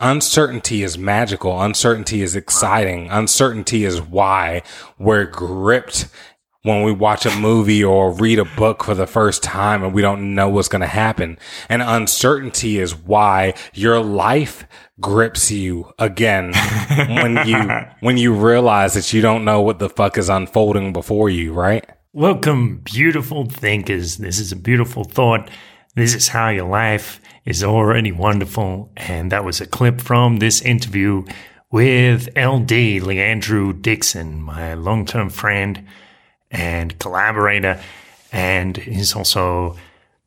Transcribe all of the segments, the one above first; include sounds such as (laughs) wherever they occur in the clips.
uncertainty is magical. Uncertainty is exciting. Uncertainty is why we're gripped when we watch a movie or read a book for the first time and we don't know what's going to happen. And uncertainty is why your life grips you again when you, (laughs) when you realize that you don't know what the fuck is unfolding before you, right? Welcome, beautiful thinkers. This is a beautiful thought. This is how your life is already wonderful. And that was a clip from this interview with LD, Leandrew Dixon, my long term friend and collaborator. And he's also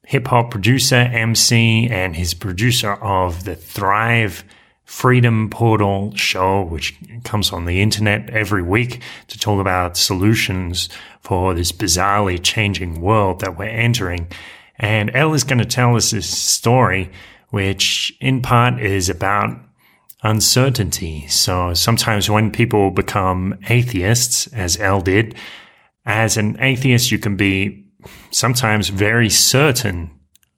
hip hop producer, MC, and he's producer of the Thrive Freedom Portal show, which comes on the internet every week to talk about solutions for this bizarrely changing world that we're entering. And L is going to tell us this story, which in part is about uncertainty. So sometimes when people become atheists, as L did, as an atheist, you can be sometimes very certain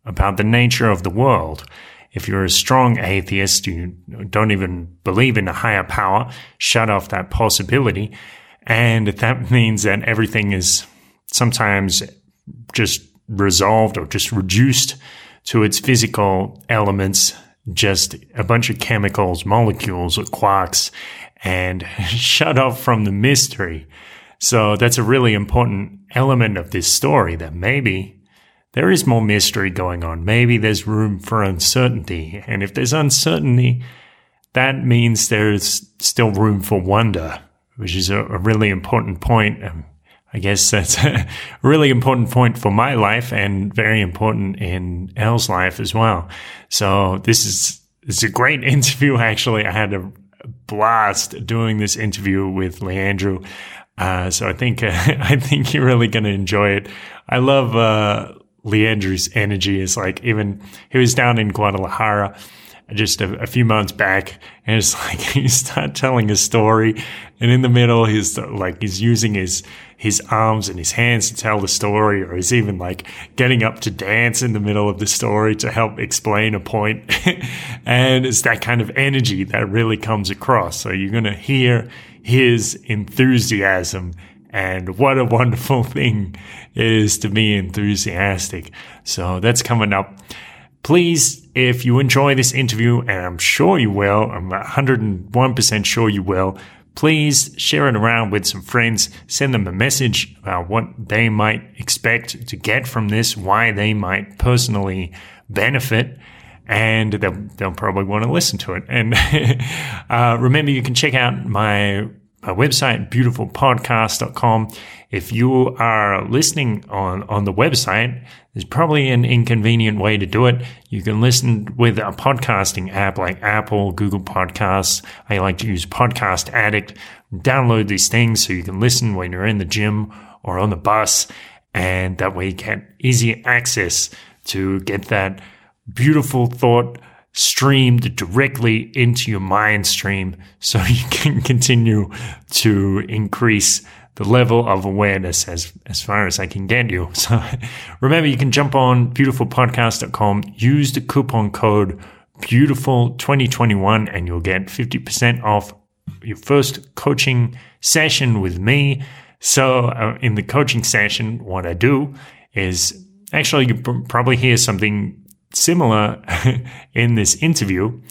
about the nature of the world. If you're a strong atheist, you don't even believe in a higher power, shut off that possibility. And that (laughs) means that everything is sometimes just resolved or just reduced to its physical elements, just a bunch of chemicals, molecules, or quarks, and (laughs) shut off from the mystery. So that's a really important element of this story that maybe there is more mystery going on. Maybe there's room for uncertainty. And if there's uncertainty, that means there's still room for wonder, which is a, a really important point. Um, I guess that's a really important point for my life and very important in L's life as well. So this is, it's a great (laughs) interview. Actually, I had a blast doing this interview with Leandrew. Uh, so I think uh, (laughs) I think you're really going to enjoy it. I love uh, Leandrew's energy. It's like even he was down in Guadalajara just a, a, few months back, and it's (laughs) like he start telling a story, and in the middle he's like he's using his his arms and his hands to tell the story, or he's even like getting up to dance in the middle of the story to help explain a (laughs) and it's that kind of energy that really comes across. So you're gonna hear his enthusiasm. And what a (laughs) wonderful thing it is to be enthusiastic. So that's coming up. Please, if you enjoy this interview, and I'm sure you will, I'm 101% sure you will, please share it around with some friends. Send them a message about what they might expect to get from this, why they might personally benefit and they'll, they'll probably want to listen to it. And (laughs) uh, remember, you can check out my, my website, beautifulpodcast.com. If you are listening on, on the website, there's probably an inconvenient way to do it. You can listen with a podcasting app like Apple, Google Podcasts. I like to use Podcast Addict. Download these things so you can listen when you're in the gym or on the bus. And that way you get easy access to get that beautiful thought streamed directly into your mind stream so (laughs) you can continue to increase the level of awareness as, as far as I can get you. (laughs) So remember, you can jump on beautifulpodcast.com, use the coupon code beautiful2021 and you'll get 50% off your first coaching session with me. So uh, in the coaching session, what I do is actually you probably hear something similar (laughs) in this interview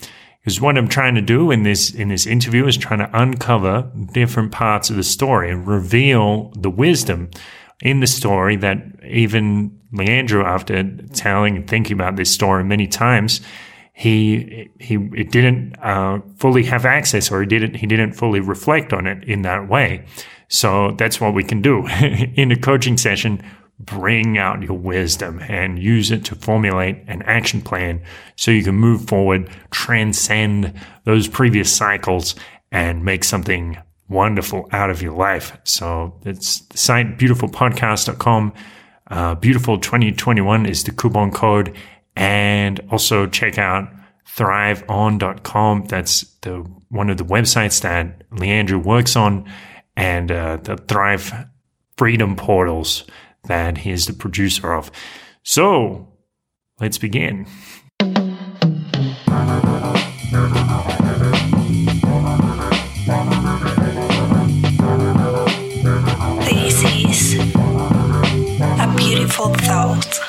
because what I'm trying to do in this in this interview is trying to uncover different parts of the story and reveal the wisdom in the story that even Leandrew, after telling and thinking about this story many times, he he it didn't uh, fully have access, or he didn't he didn't fully reflect on it in that way. So that's what we can do (laughs) in a coaching session bring out your wisdom and use it to formulate an action plan so you can move forward, transcend those previous cycles and make something wonderful out of your life. So it's the site beautifulpodcast.com. Uh, beautiful 2021 is the coupon code and also check out thriveon.com. That's the one of the websites that Leandrew works on and uh, the Thrive Freedom Portals that he is the producer of. So let's begin. This is a beautiful thought.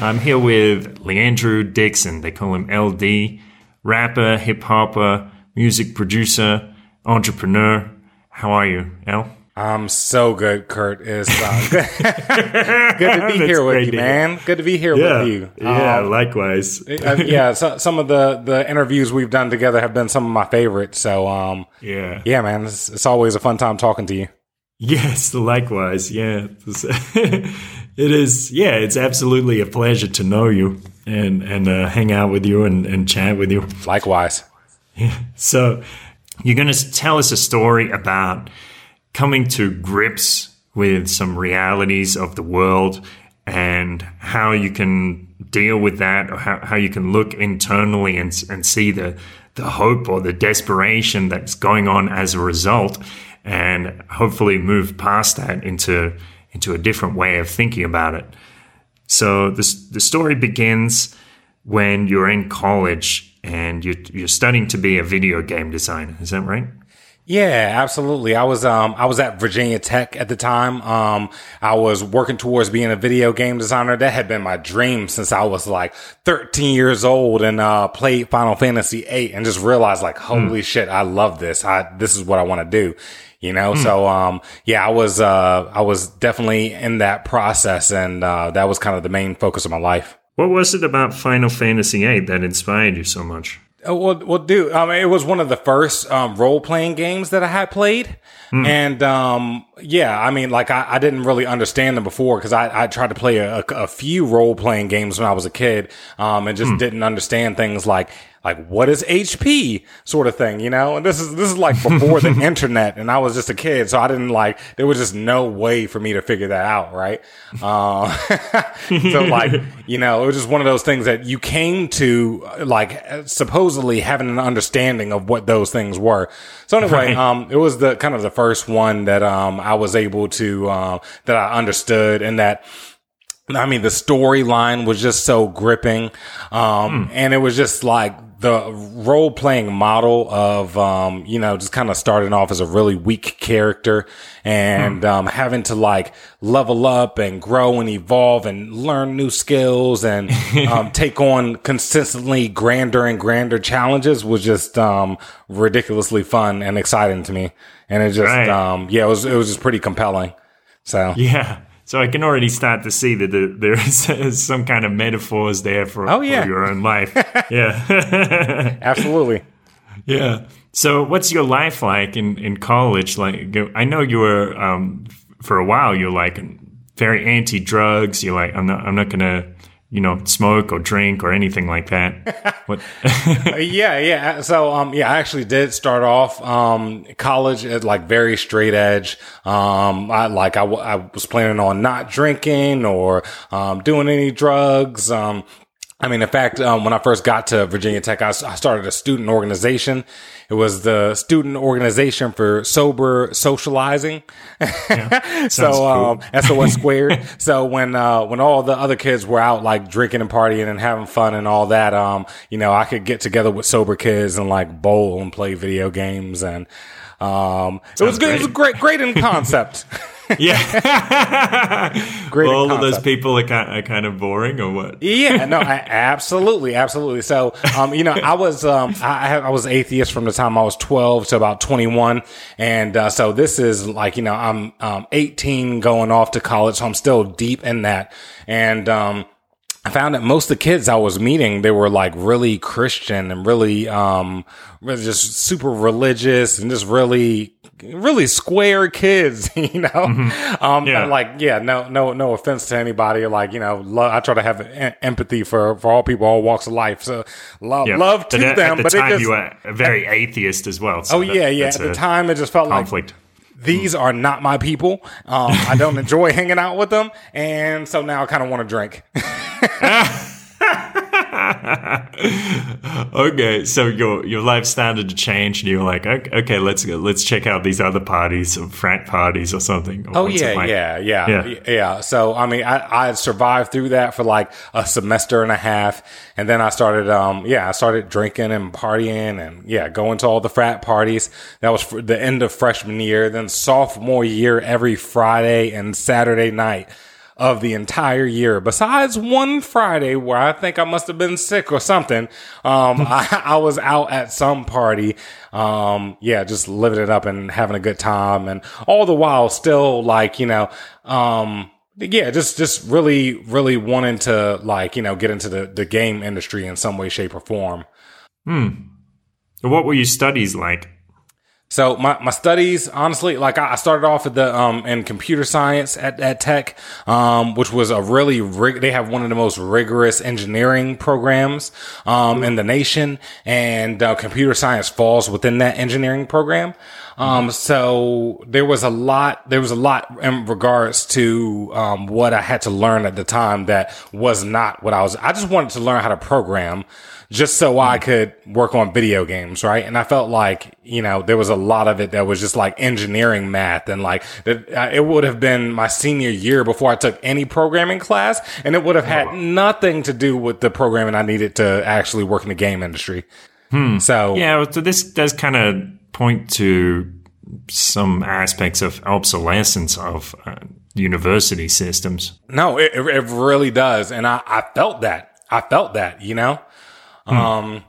I'm here with Leandrew Dixon. They call him LD, rapper, hip hopper, music producer, entrepreneur. How are you, L? I'm so good, Kurt. It's uh, good, (laughs) good to be here with you, man. Good to be here with you. Yeah, um, likewise. uh, yeah, so, some of the the interviews we've done together have been some of my favorites. So, um, yeah, yeah, man, it's, it's always a fun time talking to you. Yes, (laughs) likewise. Yeah, (laughs) it is. Yeah, it's absolutely a pleasure to know you and and uh, hang out with you and, and chat with you. Likewise. Yeah. So, you're going to tell us a story about coming to grips with some realities of the world and how you can deal with that or how, how you can look internally and, and see the, the hope or the desperation that's going on as a result and hopefully move past that into into a different way of thinking about it. So the the story begins when you're in college and you're, you're studying to be a video game designer. Is that right? Yeah, absolutely. I was um I was at Virginia Tech at the time. Um I was working towards being a video game designer. That had been my dream since I was like 13 years old and uh played Final Fantasy 8 and just realized like holy mm. shit, I love this. I this is what I want to do. You know, mm. so um yeah, I was uh I was definitely in that process and uh that was kind of the main focus of my life. What was it about Final Fantasy VIII that inspired you so much? Uh, well, well, dude, I mean, it was one of the first um, role playing games that I had played, mm. and um, yeah, I mean, like I, I, didn't really understand them before because I, I tried to play a, a, few role playing games when I was a kid, um, and just mm. didn't understand things like like what is HP sort of thing, you know? And this is this is like before the (laughs) internet, and I was just a kid, so I didn't like there was just no way for me to figure that out, right? Uh, (laughs) so like (laughs) you know, it was just one of those things that you came to like supposedly having an understanding of what those things were. So anyway, right. um, it was the kind of the first one that um I was able to uh, that I understood and that I mean, the storyline was just so gripping. Um, mm. and it was just like the role playing model of, um, you know, just kind of starting off as a really weak character and, mm. um, having to like level up and grow and evolve and learn new skills and, (laughs) um, take on consistently grander and grander challenges was just, um, ridiculously fun and exciting to me. And it just, right. um, yeah, it was, it was just pretty compelling. So, yeah. So I can already start to see that there (laughs) is some kind of metaphors there for, oh, yeah. for your own life. (laughs) yeah. (laughs) Absolutely. Yeah. So what's your life like in, in college? Like, I know you were, um, for a while, you're like very anti drugs. You're like, I'm not, I'm not going to you know, smoke or drink or anything like that? (laughs) What? yeah, yeah. So, um, yeah, I actually did start off, um, college at like very straight edge. Um, I like, I, w- I was planning on not drinking or, um, doing any drugs. Um, I mean, in fact, um, when I first got to Virginia Tech, I, I, started a student organization. It was the Student Organization for Sober Socializing. Yeah, (laughs) so, um, SOS squared. (laughs) so when, uh, when all the other kids were out like drinking and partying and having fun and all that, um, you know, I could get together with sober kids and like bowl and play video games. And, um, it was good. It was great, great in concept. (laughs) Yeah. (laughs) Great. Well, all of those people are kind, are kind of boring, or what? yeah. No. I, (laughs) absolutely. Absolutely. So, um, you know, I was, um, I, I was atheist from the time I was 12 to about 21. And, uh, so this is like, you know, I'm, um, 18 going off to college. So I'm still deep in that. And, um, I found that most of the kids I was meeting, they were like really Christian and really, um, just super religious and just really, really square kids, (laughs) you know? Mm-hmm. Um, yeah. like, yeah, no, no, no offense to anybody. Like, you know, I try to have empathy for, for all people, all walks of life. So love, yeah. love to them. but them. At the but time, just, you were very atheist as well. So oh, that, yeah, yeah. At the time, it just felt like conflict. like these are not my people. Um, I don't enjoy hanging out with them. And so now I kind of want to drink. (laughs) (laughs) (laughs) okay, so your your life started to change, and you were like, okay, okay, let's go, let's check out these other parties, some frat parties or something. Or oh yeah, like. yeah, yeah, yeah, yeah. So I mean, I, I survived through that for like a semester and a half, and then I started, um, yeah, I started drinking and partying, and yeah, going to all the frat parties. That was the end of freshman year. Then sophomore year, every Friday and Saturday night of the entire year, besides one Friday where I think I must have been sick or something. Um, (laughs) I, I, was out at some party. Um, yeah, just living it up and having a good time and all the while still like, you know, um, yeah, just, just really, really wanting to like, you know, get into the, the game industry in some way, shape or form. Hmm. What were your studies like? So my, my studies, honestly, like I started off at the um in computer science at, at Tech, um, which was a really rig- they have one of the most rigorous engineering programs um in the nation, and uh, computer science falls within that engineering program. Um, so there was a lot, there was a lot in regards to, um, what I had to learn at the time that was not what I was, I just wanted to learn how to program just so I could work on video games, right? And I felt like, you know, there was a lot of it that was just like engineering math and like that uh, it would have been my senior year before I took any programming class and it would have had nothing to do with the programming I needed to actually work in the game industry. Hmm. So yeah, so this does kind of point to some aspects of obsolescence of uh, university systems. No, it, it really does. And I, I felt that. I felt that, you know? Hmm. Um,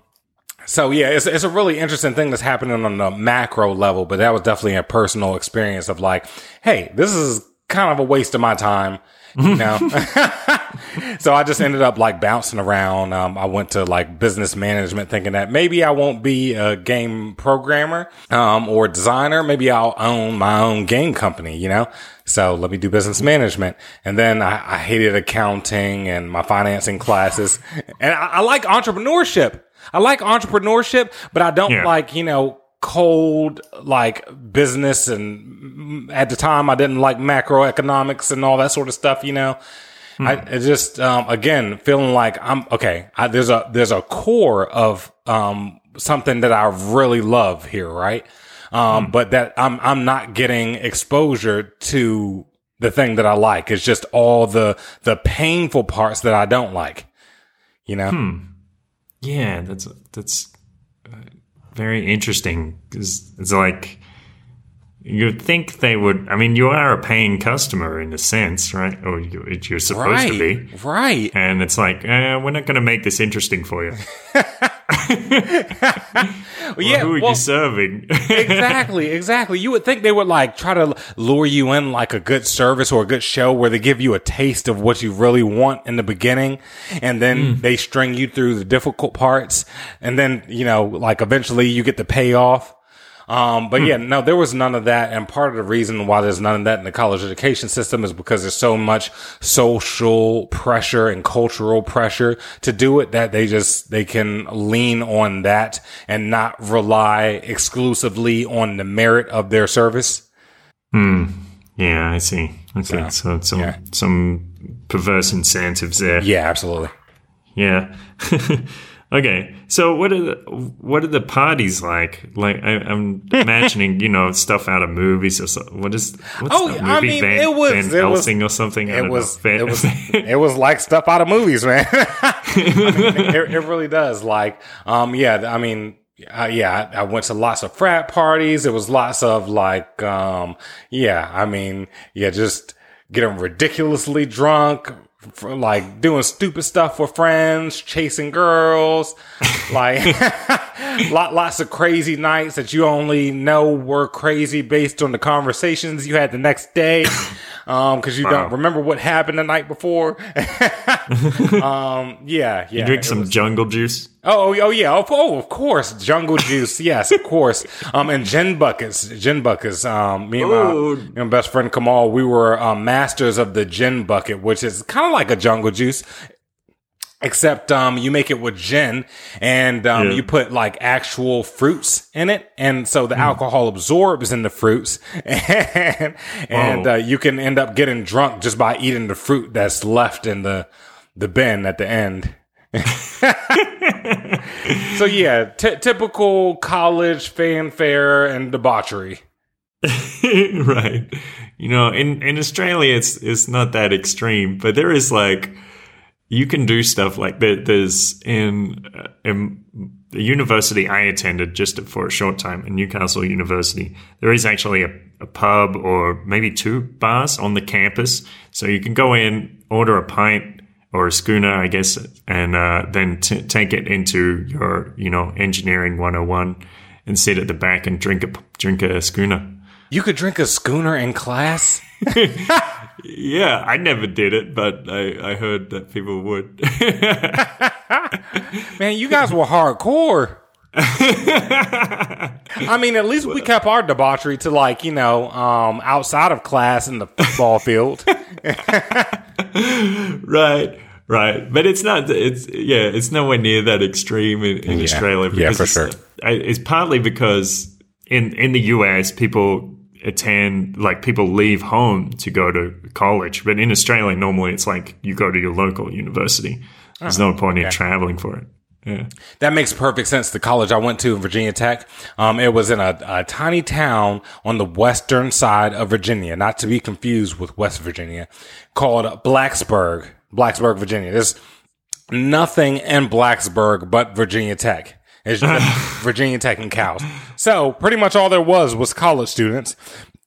so yeah, it's, it's a really interesting thing that's happening on the macro level, but that was definitely a personal experience of like, hey, this is kind of a waste of my time. You (laughs) know, (laughs) so I just ended up like bouncing around. Um, I went to like business management thinking that maybe I won't be a game programmer, um, or designer. Maybe I'll own my own game company, you know? So let me do business management. And then I, I hated accounting and my financing classes. And I, I, like entrepreneurship. I like entrepreneurship, but I don't yeah. like, you know, cold like business and at the time I didn't like macroeconomics and all that sort of stuff, you know. Hmm. I, I, just um, again feeling like I'm okay. I, there's a there's a core of um, something that I really love here, right? Um, hmm. But that I'm I'm not getting exposure to the thing that I like. It's just all the the painful parts that I don't like. You know. Hmm. Yeah, that's that's very interesting because it's like you'd think they would. I mean, you are a paying customer in a sense, right? Or you're supposed right, to be, right? And it's like eh, we're not going to make this interesting for you. (laughs) (laughs) well, yeah, who are well, you serving? (laughs) exactly, exactly. You would think they would like try to lure you in like a good service or a good show where they give you a taste of what you really want in the beginning, and then mm. they string you through the difficult parts, and then you know, like eventually you get the payoff. Um, but hmm. yeah, no, there was none of that. And part of the reason why there's none of that in the college education system is because there's so much social pressure and cultural pressure to do it that they just, they can lean on that and not rely exclusively on the merit of their service. Hmm. Yeah, I see. Okay. So, so some, yeah. some perverse incentives there. Yeah, absolutely. Yeah. (laughs) Okay, so what are the what are the parties like? Like I, am I'm (laughs) imagining, you know, stuff out of movies or so. What is what's oh, I mean, Van, it was Van it Helsing was, or something. It was Van, it was (laughs) it was like stuff out of movies, man. (laughs) I mean, it, it, really does. Like, um, yeah, I mean. Uh, yeah, I, I went to lots of frat parties. It was lots of like, um, yeah, I mean, yeah, just getting ridiculously drunk, for like doing stupid stuff with friends, chasing girls, (laughs) like (laughs) lot, lots of crazy nights that you only know were crazy based on the conversations you had the next day. (coughs) Um, cause you wow. don't remember what happened the night before. (laughs) um, yeah, yeah. You drink some was, jungle juice? Oh, oh, oh yeah. Oh, oh, of course. Jungle juice. Yes, of course. (laughs) Um, and gin buckets, gin buckets. Um, me and my, my best friend Kamal, we were, um, masters of the gin bucket, which is kind of like a jungle juice except um, you make it with gin and um, yeah. you put like actual fruits in it. And so the mm. alcohol absorbs in the fruits. (laughs) And, and uh, you can end up getting drunk just by eating the fruit that's left in the the bin at the end. (laughs) So yeah t- typical college fanfare and debauchery. (laughs) Right. You know in in australia it's it's not that extreme but there is like you can do stuff like that. There's in, uh, in the university I attended just for a short time in Newcastle University, there is actually a, a pub or maybe two bars on the campus. So you can go in, order a pint or a schooner, I guess, and uh, then t- take it into your, you know, engineering 101 and sit at the back and drink a, drink a schooner. You could drink a schooner in class? (laughs) yeah, I never did it, but I, I heard that people would. (laughs) Man, you guys were hardcore. I mean, at least we kept our debauchery to like, you know, um, outside of class in the football field. (laughs) right, right. But it's not, it's, yeah, it's nowhere near that extreme in, in Yeah. Australia. Yeah, for it's, sure. I- It's partly because in, in the US, people attend, like, people leave home to go to college. But in Australia, normally it's like you go to your local university. There's no point in traveling for it. Yeah. That makes perfect sense. The college I went to, in Virginia Tech, um, it was in a, a tiny town on the western side of Virginia, not to be confused with West Virginia, called Blacksburg, Blacksburg, Virginia. There's nothing in Blacksburg but Virginia Tech. It's (sighs) Virginia Tech and cows. So pretty much all there was was college students.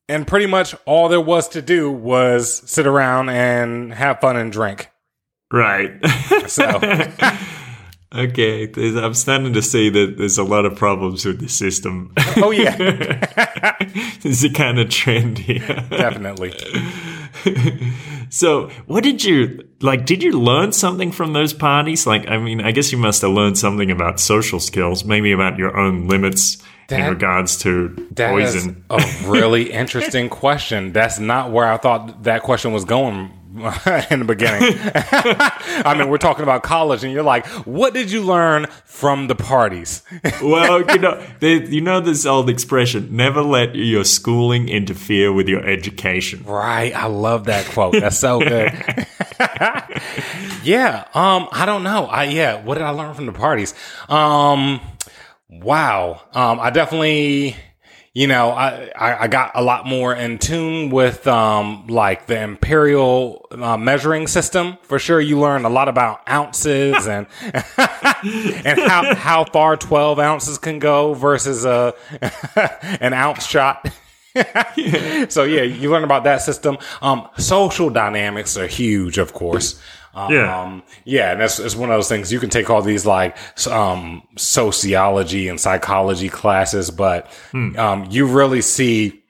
And pretty much all there was to do was sit around and have fun and drink. Right. So (laughs) okay. I'm starting to see that there's a lot of problems with the system. Oh yeah, (laughs) There's a kind of trend here. definitely. (laughs) So, what did you like? Did you learn something from those parties? Like, I mean, I guess you must have learned something about social skills, maybe about your own limits in regards to That is poison. a really (laughs) interesting question. That's not where I thought that question was going (laughs) in the beginning. (laughs) I mean, we're talking about college, and you're like, "What did you learn from the parties?" (laughs) well, you know, there, you know this old expression: "Never let your schooling interfere with your education." right. I love that quote. That's so good. yeah. Um. I don't know. I yeah. What did I learn from the parties? Um. Wow. Um. I definitely. You know, I, I, got a lot more in tune with, um, like the imperial uh, measuring system. For sure, you learn a lot about ounces and, (laughs) and how, how far 12 ounces can go versus a, (laughs) an ounce shot. (laughs) so yeah, you learn about that system. Um, social dynamics are huge, of course. Um, Yeah. yeah, and that's it's one of those things you can take all these like um, sociology and psychology classes, but um, you really see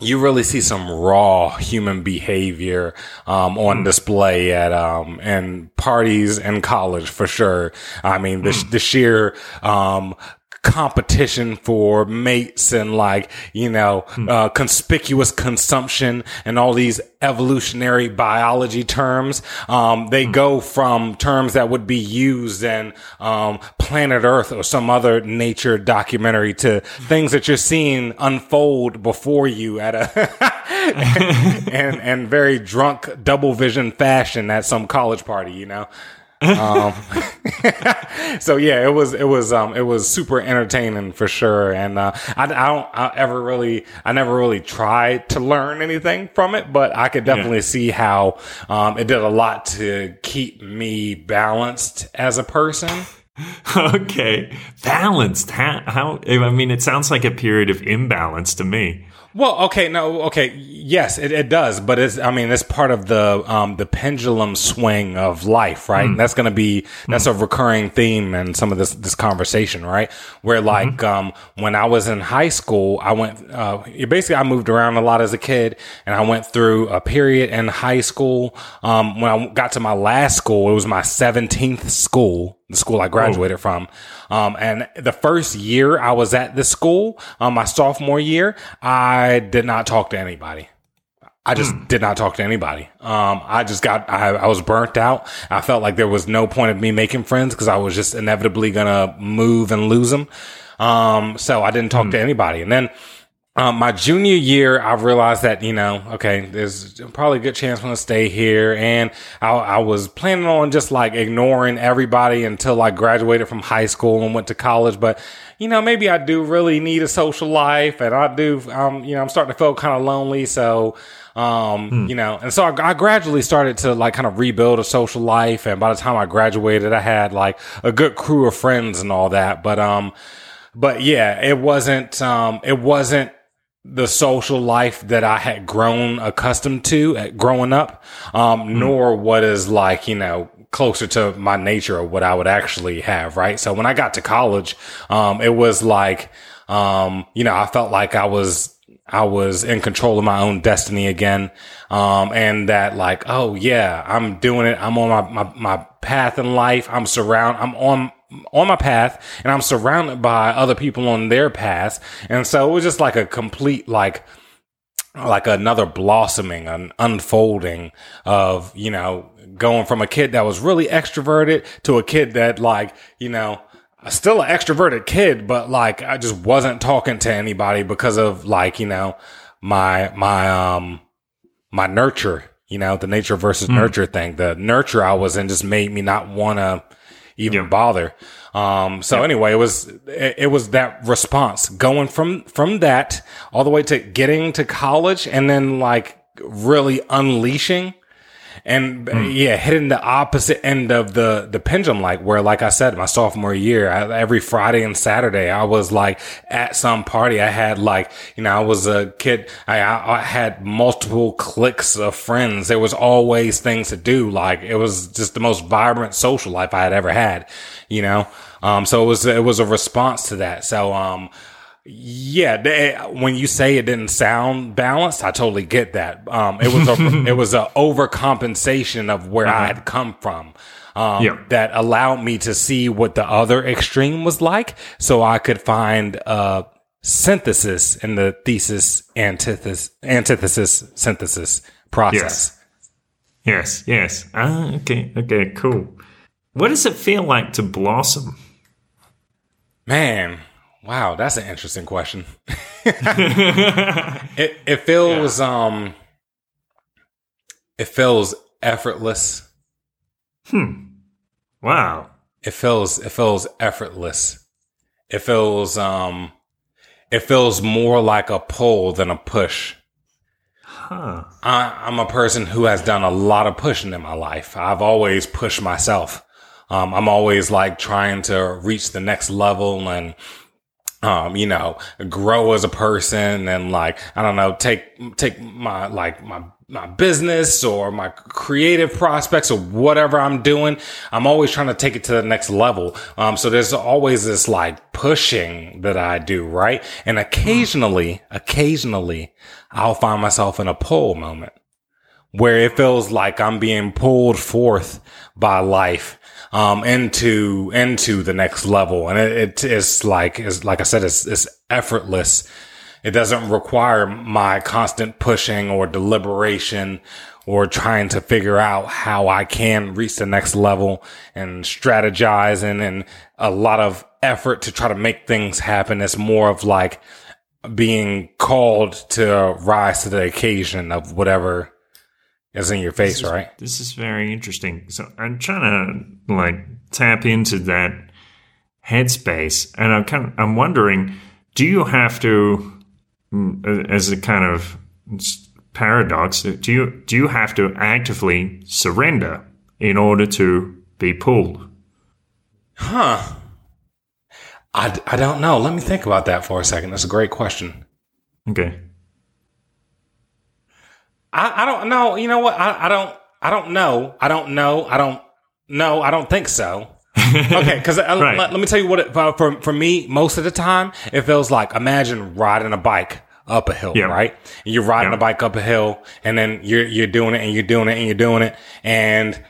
you really see some raw human behavior um, on display at um, in parties and college for sure. I mean, the, the sheer um, competition for mates and like you know uh, conspicuous consumption and all these evolutionary biology terms. Um, they go from terms that would be used in um, planet earth or some other nature documentary to things that you're seeing unfold before you at a (laughs) (laughs) and and very drunk double vision fashion at some college party you know um, (laughs) so yeah, it was it was um it was super entertaining for sure, and uh, I, I don't I ever really I never really tried to learn anything from it, but I could definitely see how um it did a lot to keep me balanced as a person. (laughs) okay, balanced. How, how? I mean, it sounds like a period of imbalance to me. Well, okay, no, okay, yes, it, it does, but it's, I mean, it's part of the, um, the pendulum swing of life, right? And that's going to be, that's a recurring theme in some of this, this conversation, right? Where like, um, when I was in high school, I went, uh, basically I moved around a lot as a kid and I went through a period in high school. Um, when I got to my last school, it was my 17th school, the school I graduated from. Um, and the first year I was at this school, um, my sophomore year, I did not talk to anybody. I just did not talk to anybody. Um, I just got, I, I was burnt out. I felt like there was no point of me making friends because I was just inevitably gonna move and lose them. Um, so I didn't talk to anybody. And then um, my junior year, I realized that, you know, okay, there's probably a good chance I'm going to stay here. And I, I, was planning on just like ignoring everybody until I graduated from high school and went to college. But, you know, maybe I do really need a social life and I do, um, you know, I'm starting to feel kind of lonely. So, um, hmm. you know, and so I, I gradually started to like kind of rebuild a social life. And by the time I graduated, I had like a good crew of friends and all that. But, um, but yeah, it wasn't, um, it wasn't, the social life that I had grown accustomed to at growing up, um, mm nor what is like, you know, closer to my nature or what I would actually have. Right. So when I got to college, um, it was like, um, you know, I felt like I was, I was in control of my own destiny again. Um, and that like, oh yeah, I'm doing it. I'm on my, my, my path in life. I'm surround, I'm on on my path and I'm surrounded by other people on their path. And so it was just like a complete, like, like another blossoming, an unfolding of, you know, going from a kid that was really extroverted to a kid that like, you know, still an extroverted kid, but like I just wasn't talking to anybody because of like, you know, my, my, um, my nurture, you know, the nature versus mm. nurture thing. The nurture I was in just made me not want to, even yeah. bother. Um, so yeah. anyway, it was, it, it, was that response going from, from that all the way to getting to college and then like really unleashing and mm. yeah, hitting the opposite end of the, the pendulum, like where, like I said, my sophomore year, I, every Friday and Saturday, I was like at some party. I had like, you know, I was a kid. I, I, I had multiple cliques of friends. There was always things to do. Like it was just the most vibrant social life I had ever had, you know? Um, so it was, it was a response to that. So, um, yeah, they, when you say it didn't sound balanced, I totally get that. Um, it was a, (laughs) it was an overcompensation of where uh-huh. I had come from. Um, yeah. that allowed me to see what the other extreme was like, so I could find a synthesis in the thesis antithesis antithesis synthesis process. Yes, yes, yes. Ah, okay, okay, cool. What does it feel like to blossom? Man, Wow, that's an interesting question. (laughs) it it feels yeah. um it feels effortless. Hmm. Wow. It feels it feels effortless. It feels um it feels more like a pull than a push. Huh. I, I'm a person who has done a lot of pushing in my life. I've always pushed myself. Um, I'm always like trying to reach the next level and um, you know, grow as a person and like, I don't know, take, take my, like my, my business or my creative prospects or whatever I'm doing. I'm always trying to take it to the next level. Um, so there's always this like pushing that I do, right? And occasionally, occasionally I'll find myself in a pull moment where it feels like I'm being pulled forth by life um, into into the next level. And it, it is like is like I said, it's, it's effortless. It doesn't require my constant pushing or deliberation or trying to figure out how I can reach the next level and strategizing and a lot of effort to try to make things happen. It's more of like being called to rise to the occasion of whatever is in your face, this is, right? This is very interesting. So I'm trying to like tap into that headspace, and I'm kind of I'm wondering, do you have to, mm, as a kind of paradox, do you do you have to actively surrender in order to be pulled? Huh. I, I don't know. Let me think about that for a second. That's a great question. Okay. I, I don't know. You know what? I, I don't. I don't know. I don't know. I don't know. I don't think so. (laughs) okay, because uh, right. let, let, me tell you what. It, for for me, most of the time, it feels like imagine riding a bike up a hill, right? You're riding a bike up a hill, and then you're you're doing it, and you're doing it, and you're doing it, and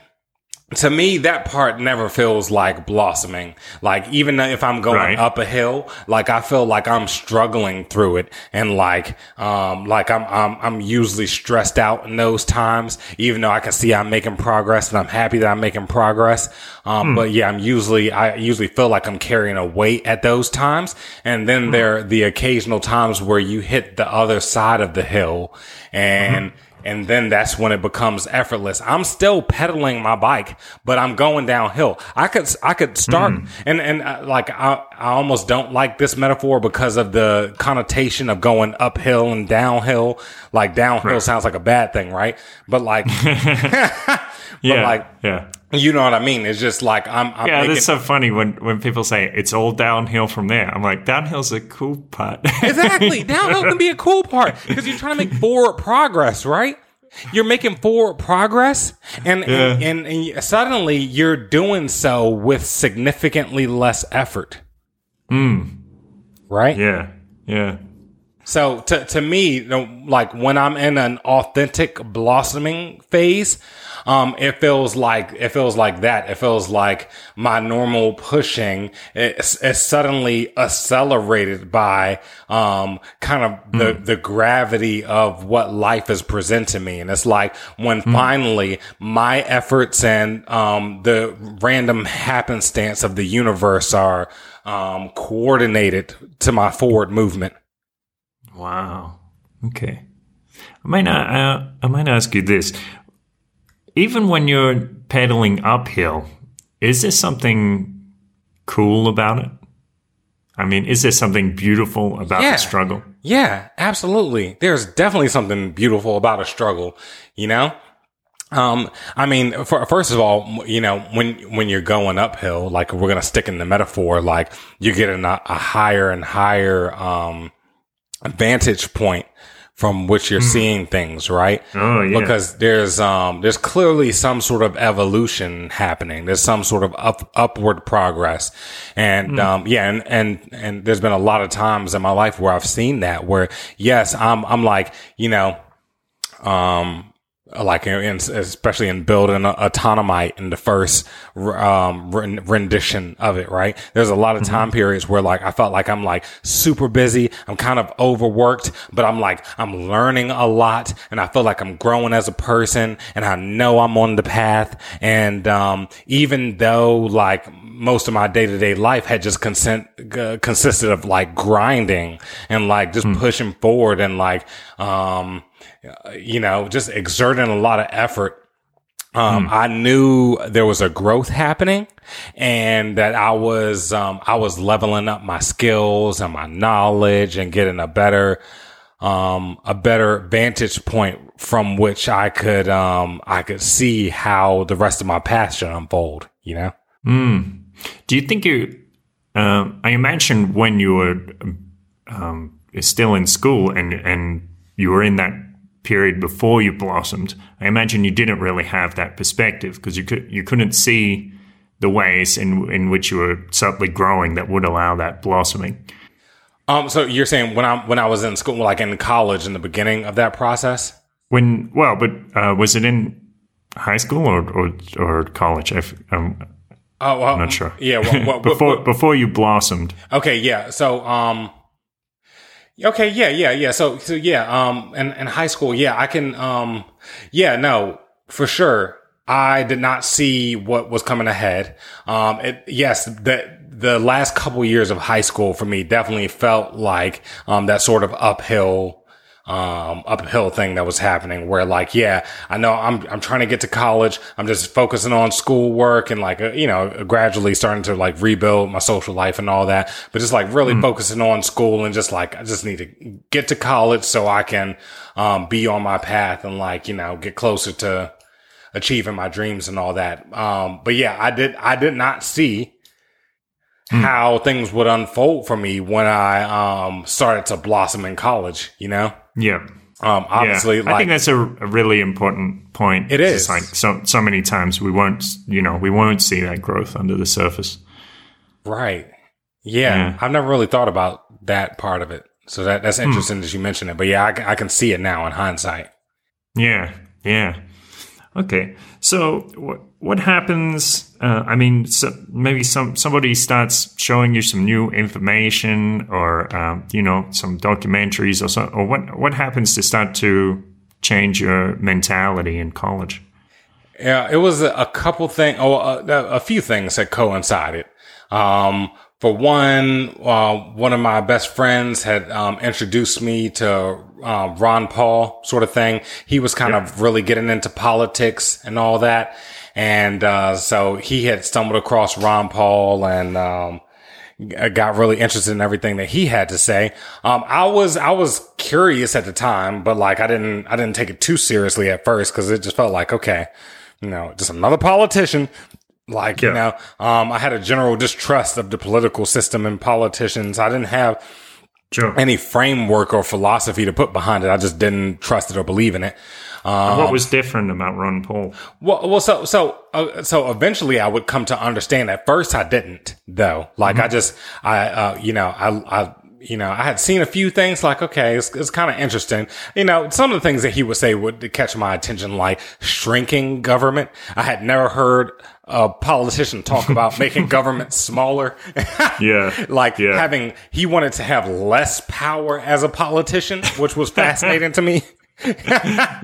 to me, that part never feels like blossoming. Like even if I'm going Right. up a hill, like I feel like I'm struggling through it, and like, um, like I'm, I'm, I'm usually stressed out in those times. Even though I can see I'm making progress, and I'm happy that I'm making progress. Um, but yeah, I'm usually, I usually feel like I'm carrying a weight at those times, and then there are the occasional times where you hit the other side of the hill, and and then that's when it becomes effortless. I'm still pedaling my bike, but I'm going downhill. I could, I could start and, and uh, like, I, I almost don't like this metaphor because of the connotation of going uphill and downhill. Like downhill sounds like a bad thing, right? But like, (laughs) (laughs) yeah, like- yeah, you know what I mean? It's just like, I'm, I'm yeah. making, That's so funny when when people say it's all downhill from there. I'm like, downhill's a cool part. (laughs) Exactly. Downhill can be a cool part because you're trying to make forward progress, right? You're making forward progress, and, and, and and suddenly you're doing so with significantly less effort. Hmm. Right. yeah, yeah, So to to me, you know, like when I'm in an authentic blossoming phase, um, it feels like it feels like that. It feels like my normal pushing is, is suddenly accelerated by um, kind of the the gravity of what life is presenting me, and it's like when finally my efforts and um, the random happenstance of the universe are um, coordinated to my forward movement. Wow. Okay. I might not, uh, I might ask you this. Even when you're pedaling uphill, is there something cool about it? I mean, is there something beautiful about Yeah. the struggle? Yeah, absolutely. There's definitely something beautiful about a struggle, you know? Um, I mean, for, first of all, you know, when, when you're going uphill, like we're going to stick in the metaphor, like you're getting a, a higher and higher, um, vantage point from which you're seeing things, right? Oh, yeah. Because there's, um, there's clearly some sort of evolution happening. There's some sort of up, upward progress. And, um, yeah, and, and, and there's been a lot of times in my life where I've seen that where, yes, I'm, I'm like, you know, um, like in, especially in building a autonomite in the first um, rendition of it, right? There's a lot of time periods where like I felt like I'm like super busy, I'm kind of overworked, but I'm like I'm learning a lot, and I feel like I'm growing as a person, and I know I'm on the path. And um, even though like most of my day to day life had just consent uh, consisted of like grinding and like just pushing forward and like um you know, just exerting a lot of effort. Um, I knew there was a growth happening and that I was, um, I was leveling up my skills and my knowledge and getting a better, um, a better vantage point from which I could, um, I could see how the rest of my path should unfold, you know? Do you think you, um, I imagine when you were um, still in school and, and you were in that period before you blossomed, I imagine you didn't really have that perspective because you could, you couldn't see the ways in, in which you were subtly growing that would allow that blossoming. Um, so you're saying when I, when I was in school, like in college in the beginning of that process? When, well, but uh, was it in high school or, or, or college? I've, um, Oh, well, not sure. Yeah. Well, (laughs) well, before, before you blossomed. Okay, yeah. So, um, okay, yeah, yeah, yeah. So, so yeah, um, in, in high school, yeah, I can, um, yeah, no, for sure. I did not see what was coming ahead. Um, it, yes, the, the last couple years of high school for me definitely felt like, um, that sort of uphill, um, uphill thing that was happening where like, yeah, I know I'm, I'm trying to get to college. I'm just focusing on schoolwork and like, uh, you know, gradually starting to like rebuild my social life and all that, but just like really focusing on school and just like, I just need to get to college so I can, um, be on my path and like, you know, get closer to achieving my dreams and all that. Um, but yeah, I did, I did not see, how things would unfold for me when I um started to blossom in college, you know? Yeah. Um obviously yeah. I like think that's a, a really important point. It's like so so many times we won't you know we won't see that growth under the surface. right. Yeah, Yeah. I've never really thought about that part of it. So that that's interesting that you mentioned it. But yeah, I, can- I can see it now in hindsight. Yeah, yeah. Okay, so what happens? Uh, I mean, so maybe some somebody starts showing you some new information, or um, you know, some documentaries, or so, or what what happens to start to change your mentality in college? Yeah, it was a, couple things, oh, a, a, few things that coincided. Um, for one, uh, one of my best friends had um, introduced me to uh, Ron Paul, sort of thing. He was kind of really getting into politics and all that, and uh, so he had stumbled across Ron Paul and um, got really interested in everything that he had to say. Um, I was I was curious at the time, but like I didn't I didn't take it too seriously at first because it just felt like okay, you know, just another politician like, yeah. you know, um, I had a general distrust of the political system and politicians. I didn't have sure. any framework or philosophy to put behind it. I just didn't trust it or believe in it. Um, what was different about Ron Paul? Well, well, so, so, uh, so eventually I would come to understand. At first I didn't though. Like mm-hmm. I just, I, uh, you know, I, I, you know, I had seen a few things like, okay, it's, it's kind of interesting. You know, some of the things that he would say would catch my attention, like shrinking government. I had never heard a politician talk about (laughs) making government smaller. (laughs) yeah. like yeah. having, he wanted to have less power as a politician, which was (laughs) fascinating to me.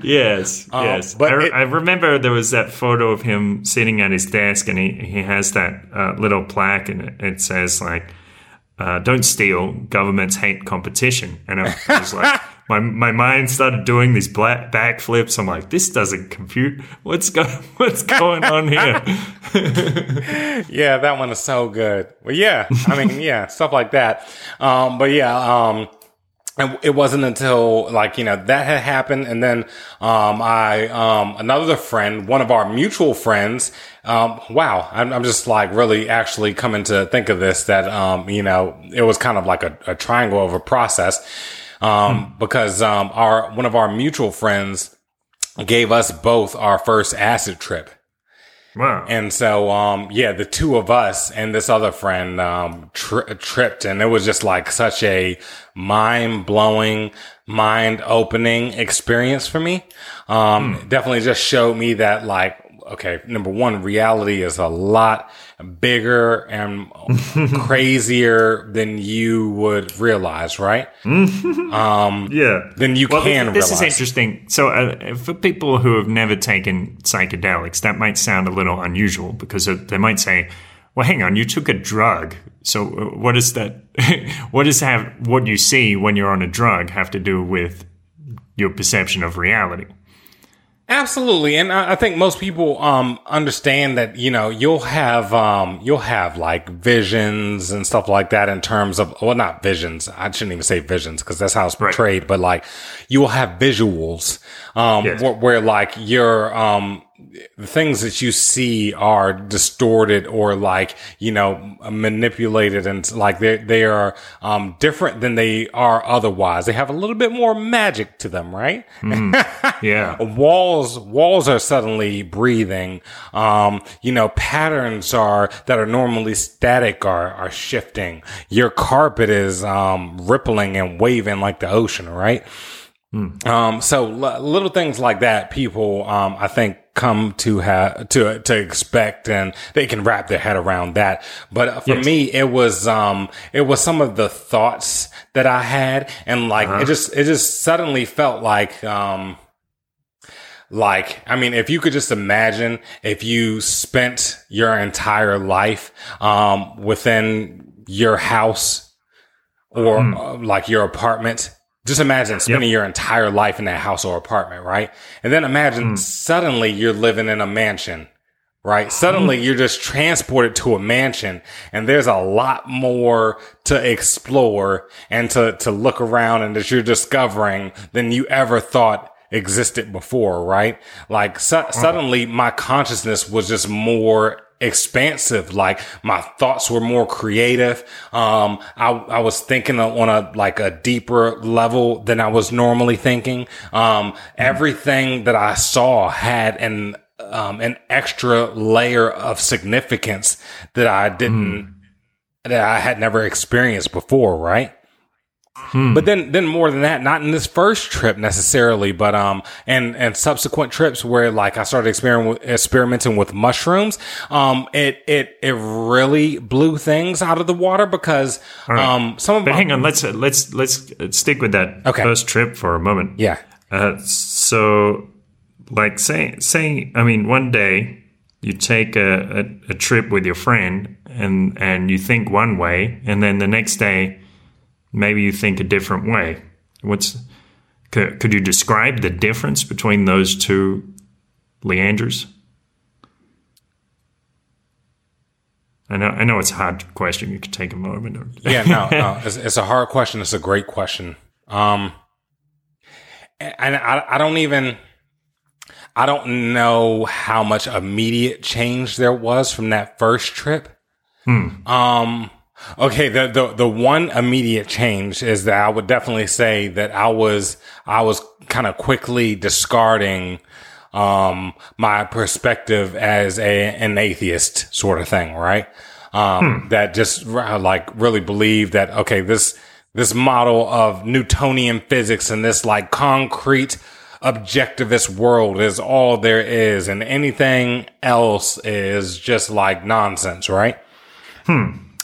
Yes, um, (laughs) yes. But I, it, I, remember there was that photo of him sitting at his desk, and he he has that uh, little plaque, and it, it says like uh, don't steal. Governments hate competition. And I was like, (laughs) my, my mind started doing these black backflips. I'm like, this doesn't compute. What's going What's going on here? (laughs) yeah, that one is so good. Well, yeah, I mean, yeah, stuff like that. Um, but yeah, um, and it wasn't until like you know that had happened. And then um i um another friend one of our mutual friends um wow i'm, I'm just like really actually coming to think of this that um you know it was kind of like a, a triangle of a process. Um hmm. because um our one of our mutual friends gave us both our first acid trip Wow. And so, um, yeah, the two of us and this other friend, um, tri- tripped and it was just like such a mind blowing, mind opening experience for me. Um, mm. definitely just showed me that like, okay, number one, reality is a lot bigger and (laughs) crazier than you would realize, right? (laughs) um, yeah. Then you well, can. This, this is interesting. So, uh, for people who have never taken psychedelics, that might sound a little unusual because they might say, "Well, hang on, you took a drug. So, uh, what does that? (laughs) what does have what you see when you're on a drug have to do with your perception of reality?" Absolutely, and I think most people um, understand that you know you'll have um, you'll have like visions and stuff like that in terms of well not visions I shouldn't even say visions because that's how it's portrayed right. but like you will have visuals um, yes. where, where, like you're um, the things that you see are distorted or like you know manipulated and like they they are um, different than they are otherwise. They have a little bit more magic to them, right? Mm, yeah. (laughs) walls walls are suddenly breathing. Um, you know, patterns are that are normally static are are shifting. Your carpet is um, rippling and waving like the ocean, right? Mm. Um, so l- little things like that, people, um, I think come to have, to, to expect and they can wrap their head around that. But for yes. me, it was, um, it was some of the thoughts that I had and like, uh-huh. it just, it just suddenly felt like, um, like, I mean, if you could just imagine if you spent your entire life, um, within your house or mm. uh, like your apartment just imagine spending yep. your entire life in that house or apartment, right? And then imagine mm. suddenly you're living in a mansion, right? Suddenly mm. you're just transported to a mansion and there's a lot more to explore and to, to look around and that you're discovering than you ever thought existed before, right? Like su- mm. suddenly my consciousness was just more expansive. Like my thoughts were more creative. Um, I, I was thinking on a, like a deeper level than I was normally thinking. Um, everything that I saw had an, um, an extra layer of significance that I didn't, mm. that I had never experienced before. Right. But then, then more than that, not in this first trip necessarily, but, um, and, and subsequent trips where like I started experiment, experimenting with mushrooms, um, it, it, it really blew things out of the water because, um, some of But my- hang on, let's let's let's stick with that Okay. first trip for a moment. yeah. Uh, so, like, say, say, I mean, one day you take a, a, a trip with your friend and and you think one way, and then the next day maybe you think a different way. What's could, could you describe the difference between those two Leandrews? I know, I know it's a hard question. You could take a moment. Or, yeah, no, no, it's, it's a hard question. It's a great question. Um, and I, I don't even, I don't know how much immediate change there was from that first trip. Hmm. Um, okay, the, the the one immediate change is that I would definitely say that I was I was kind of quickly discarding um my perspective as a an atheist sort of thing, right? Um that just like really believed that okay, this this model of Newtonian physics and this like concrete objectivist world is all there is and anything else is just like nonsense, right?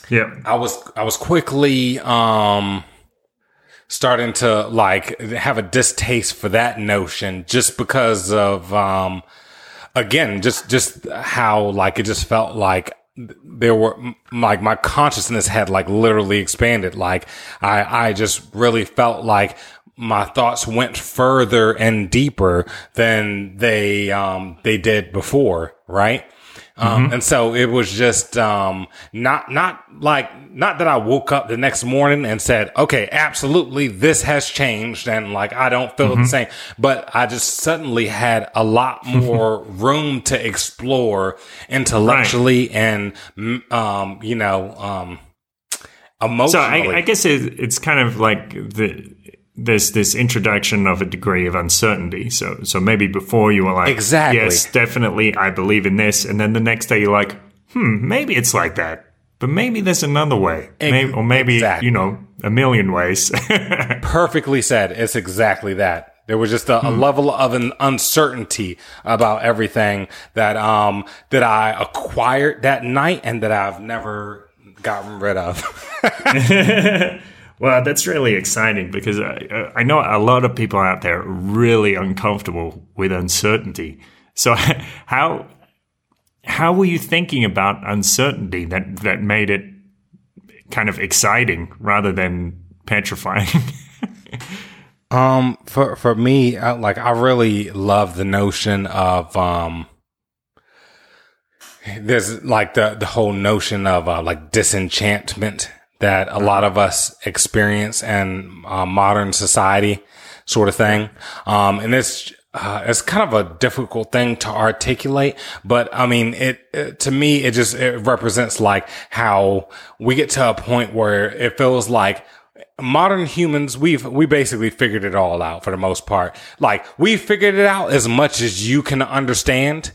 Yeah. I was I was quickly um starting to like have a distaste for that notion just because of um again just just how like it just felt like there were like my consciousness had like literally expanded like I I just really felt like my thoughts went further and deeper than they um they did before right um, and so it was just, um, not, not like, not that I woke up the next morning and said, okay, absolutely, this has changed. And like, I don't feel the same, but I just suddenly had a lot (laughs) more room to explore intellectually and, mm, um, you know, um, So. I, I guess it, it's kind of like the there's this introduction of a degree of uncertainty. So so maybe before you were like, Exactly. yes, definitely, I believe in this, and then the next day you're like, hmm, maybe it's like that, but maybe there's another way, maybe, or maybe exactly. you know a million ways. (laughs) perfectly said. It's exactly that. There was just a, a level of an uncertainty about everything that um that I acquired that night and that I've never gotten rid of. (laughs) (laughs) Well, that's really exciting because I, I know a lot of people out there are really uncomfortable with uncertainty. So (laughs) how how were you thinking about uncertainty that that made it kind of exciting rather than petrifying? (laughs) um, for for me, I, like I really love the notion of um. There's like the the whole notion of uh, like disenchantment that a lot of us experience in uh, modern society, sort of thing. Um, and it's uh, it's kind of a difficult thing to articulate, but I mean, it, it to me it just it represents like how we get to a point where it feels like modern humans we've we basically figured it all out for the most part like we figured it out as much as you can understand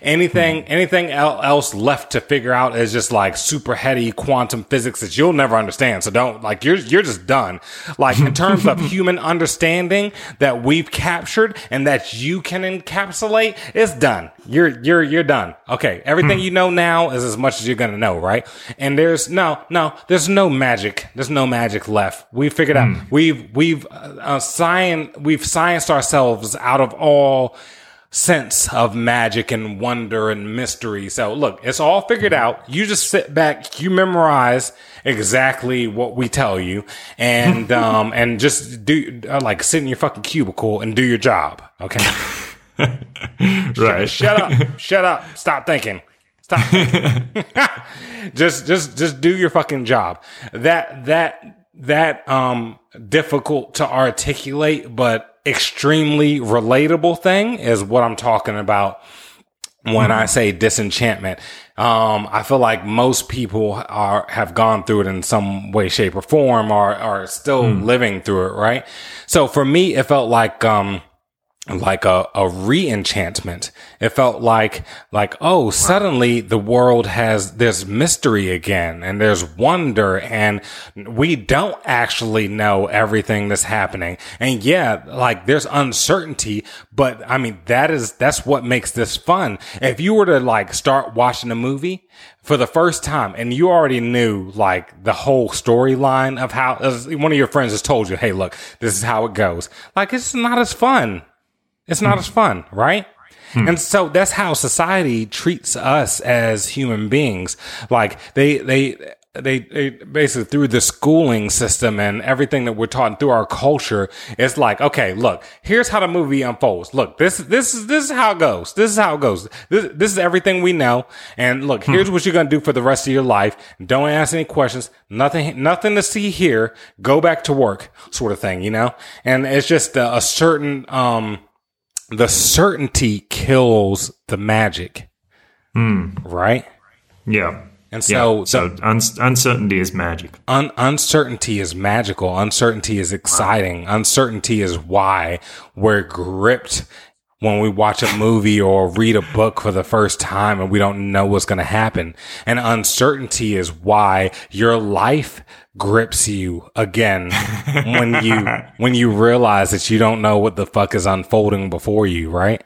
anything anything el- else left to figure out is just like super heady quantum physics that you'll never understand. So don't like you're you're just done. Like in terms of (laughs) human understanding that we've captured and that you can encapsulate it's done. You're you're you're done. Okay everything you know now is as much as you're gonna know right? And there's no no there's no magic. There's no magic left. We figured out we've we've uh, uh, science we've scienced ourselves out of all sense of magic and wonder and mystery. So look, it's all figured out. You just sit back, you memorize exactly what we tell you and, (laughs) um, and just do, uh, like sit in your fucking cubicle and do your job. Okay. (laughs) right. Shut up. Shut up. Stop thinking. Stop. thinking. (laughs) just, just, just do your fucking job. That, that, that, um, difficult to articulate, but extremely relatable thing is what I'm talking about when I say disenchantment. Um, I feel like most people are, have gone through it in some way, shape or form or are still living through it. Right. So for me, it felt like, um, like a, a re-enchantment. It felt like, like, oh, suddenly the world has, this mystery again and there's wonder and we don't actually know everything that's happening. And yeah, like there's uncertainty, but I mean, that is, that's what makes this fun. If you were to like start watching a movie for the first time and you already knew like the whole storyline of how one of your friends has told you, Hey, look, this is how it goes. Like it's not as fun it's not as fun, right? Hmm. And so that's how society treats us as human beings. Like they, they, they, they basically through the schooling system and everything that we're taught through our culture, it's like, okay, look, here's how the movie unfolds. Look, this, this is, this is how it goes. This is how it goes. This, this is everything we know. And look, here's hmm. what you're going to do for the rest of your life. Don't ask any questions. Nothing, nothing to see here. Go back to work sort of thing, you know? And it's just a, a certain, um, the certainty kills the magic. Mm. Right? Yeah. And so, yeah. so un- uncertainty is magic. Un- uncertainty is magical. Uncertainty is exciting. Wow. Uncertainty is why we're gripped when we watch a movie or read a book for the first time and we don't know what's going to happen. And uncertainty is why your life grips you again (laughs) when you when you realize that you don't know what the fuck is unfolding before you, right?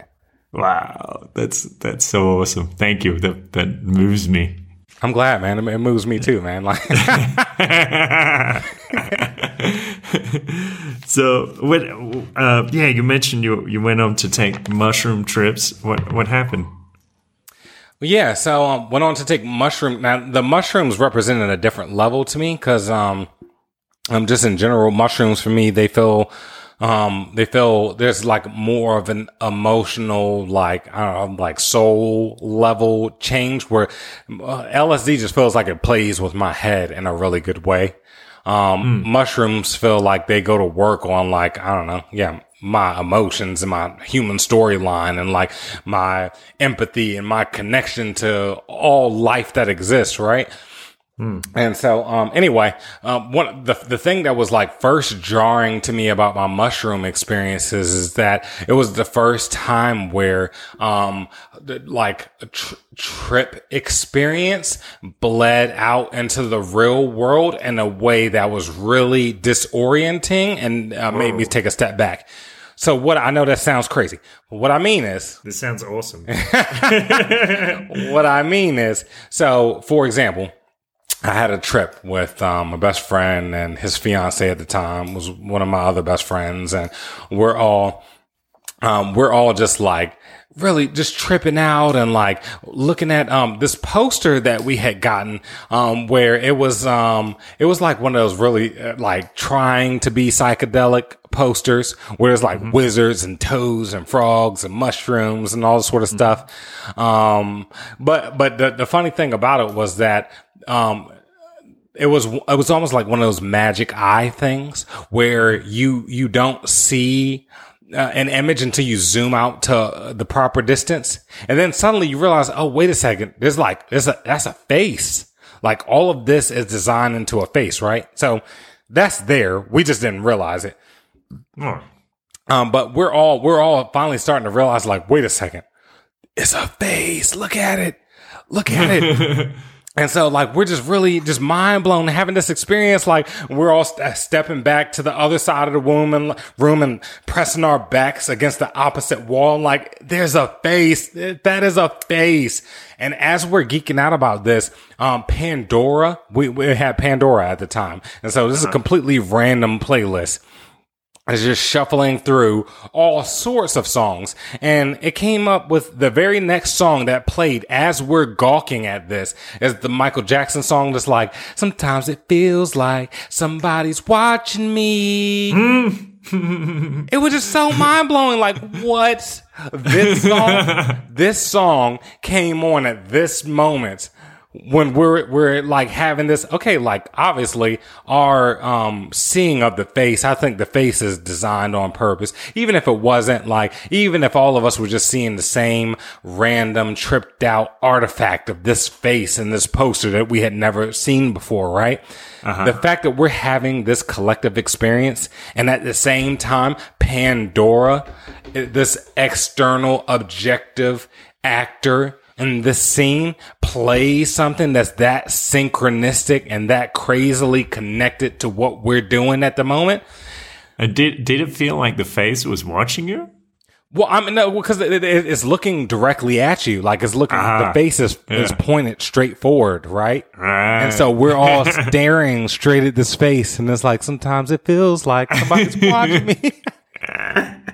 Wow, that's that's so awesome. Thank you. That that moves me. I'm glad, man. It moves me too, man. Like (laughs) So what uh, yeah, you mentioned you you went on to take mushroom trips. What what happened? Yeah, so um, went on to take mushroom. Now the mushrooms represented a different level to me because um, um, just in general, mushrooms for me they feel um they feel there's like more of an emotional like I don't know like soul level change where uh, LSD just feels like it plays with my head in a really good way. Um, mm. mushrooms feel like they go to work on like I don't know, yeah, my emotions and my human storyline and like my empathy and my connection to all life that exists, right? Hmm. And so, um, anyway, um, one, the, the thing that was like first jarring to me about my mushroom experiences is that it was the first time where, um, the, like a tr- trip experience bled out into the real world in a way that was really disorienting and uh, made me take a step back. So what I know that sounds crazy. What I mean is this sounds awesome. (laughs) (laughs) what I mean is so for example, I had a trip with um, my best friend and his fiance at the time was one of my other best friends, and we're all um, we're all just like really just tripping out and like looking at um this poster that we had gotten um where it was um it was like one of those really uh, like trying to be psychedelic posters where there's like mm-hmm. wizards and toads and frogs and mushrooms and all this sort of mm-hmm. stuff um but but the, the funny thing about it was that um it was it was almost like one of those magic eye things where you you don't see uh, an image until you zoom out to the proper distance. And then suddenly you realize oh wait a second. There's like there's a that's a face. Like all of this is designed into a face right? So that's there. We just didn't realize it. Hmm. um, but we're all we're all finally starting to realize like wait a second. It's a face. Look at it. Look at it (laughs) And so, like, we're just really just mind blown having this experience. Like, we're all st- stepping back to the other side of the room and room and pressing our backs against the opposite wall. Like, there's a face. That is a face. And as we're geeking out about this, um, Pandora, we, we had Pandora at the time. And so this is a uh-huh. completely random playlist is just shuffling through all sorts of songs. And it came up with the very next song that played as we're gawking at this is the Michael Jackson song that's like, sometimes it feels like somebody's watching me. Hmm. (laughs) it was just so mind blowing. Like, what? This song, (laughs) this song came on at this moment when we're we're like having this okay like obviously our um seeing of the face i think the face is designed on purpose. Even if it wasn't like even if all of us were just seeing the same random tripped out artifact of this face in this poster that we had never seen before right? The fact that we're having this collective experience and at the same time pandora this external objective actor in this scene plays something that's that synchronistic and that crazily connected to what we're doing at the moment. And did did it feel like the face was watching you? Well, I mean, no, because it, it, it's looking directly at you, like it's looking. Ah, the face is, is pointed straight forward, right? Right. And so we're all (laughs) staring straight at this face, and it's like sometimes it feels like somebody's watching me. (laughs)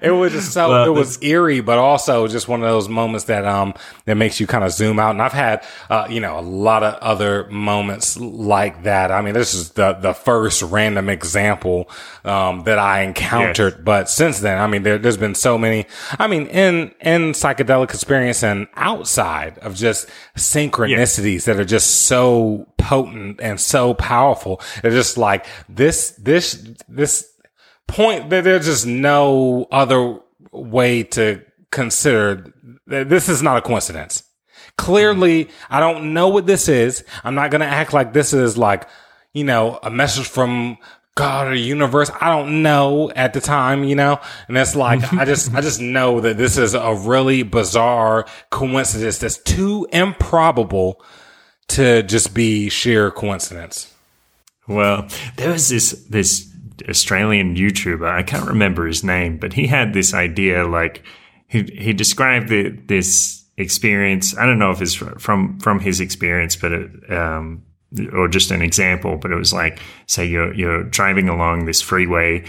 it was just so Well, it was eerie, but also just one of those moments that um that makes you kind of zoom out. And I've had uh you know a lot of other moments like that. I mean, this is the the first random example um that I encountered, but since then, I mean, there, there's been so many. I mean, in in psychedelic experience and outside of just synchronicities that are just so potent and so powerful. They're just like this this this point that there's just no other way to consider that this is not a coincidence. Clearly, I don't know what this is. I'm not going to act like this is like, you know, a message from God or universe. I don't know at the time, you know, and it's like, (laughs) I just, I just know that this is a really bizarre coincidence that's too improbable to just be sheer coincidence. Well, there was this this Australian YouTuber. I can't remember his name, but he had this idea. Like he he described the, this experience. I don't know if it's from from his experience, but it, um, or just an example. But it was like, say you're you're driving along this freeway.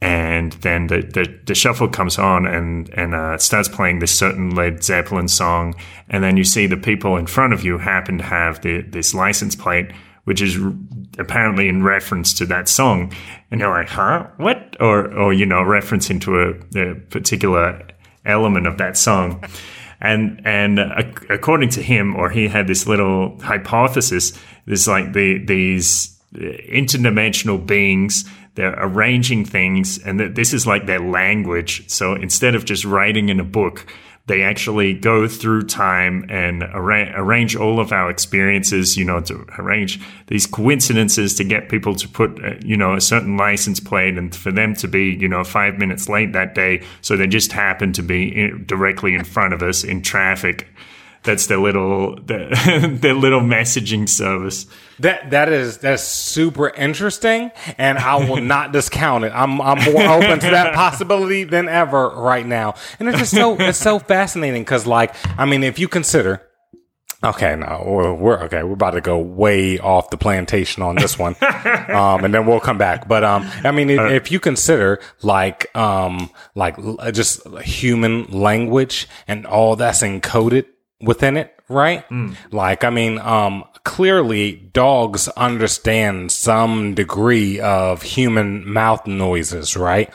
And then the, the, the shuffle comes on and, and uh, starts playing this certain Led Zeppelin song. And then you see the people in front of you happen to have the, this license plate which is apparently in reference to that song. And you're like, huh? What? Or, or you know, referencing to a, a particular element of that song. And, and uh, according to him, or he had this little hypothesis, there's like the, these interdimensional beings, they're arranging things, and that this is like their language. So instead of just writing in a book, they actually go through time and arra- arrange all of our experiences, you know, to arrange these coincidences to get people to put, uh, you know, a certain license plate and for them to be, you know, five minutes late that day. So they just happen to be in, directly in front of us in traffic. That's their little, (laughs) their, their little messaging service. That that is that's super interesting, and I will not (laughs) discount it. I'm I'm more open to that (laughs) possibility than ever right now, and it's just so it's so fascinating because, like, I mean, if you consider. Okay, no, we're, we're okay. We're about to go way off the plantation on this one, um, and then we'll come back. But um, I mean, if, if you consider like um, like just human language and all that's encoded within it, right? Like, I mean, um, clearly dogs understand some degree of human mouth noises, right?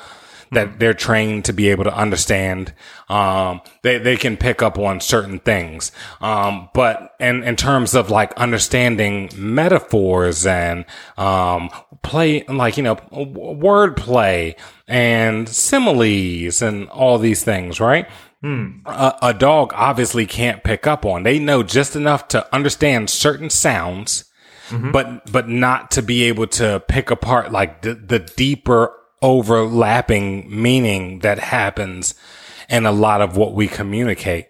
That they're trained to be able to understand. Um, they, they can pick up on certain things. Um, but in, in terms of like understanding metaphors and, um, play, like, you know, word play and similes and all these things, right? Hmm. a, a dog obviously can't pick up on. They know just enough to understand certain sounds, mm-hmm. but but not to be able to pick apart like the, the deeper overlapping meaning that happens in a lot of what we communicate.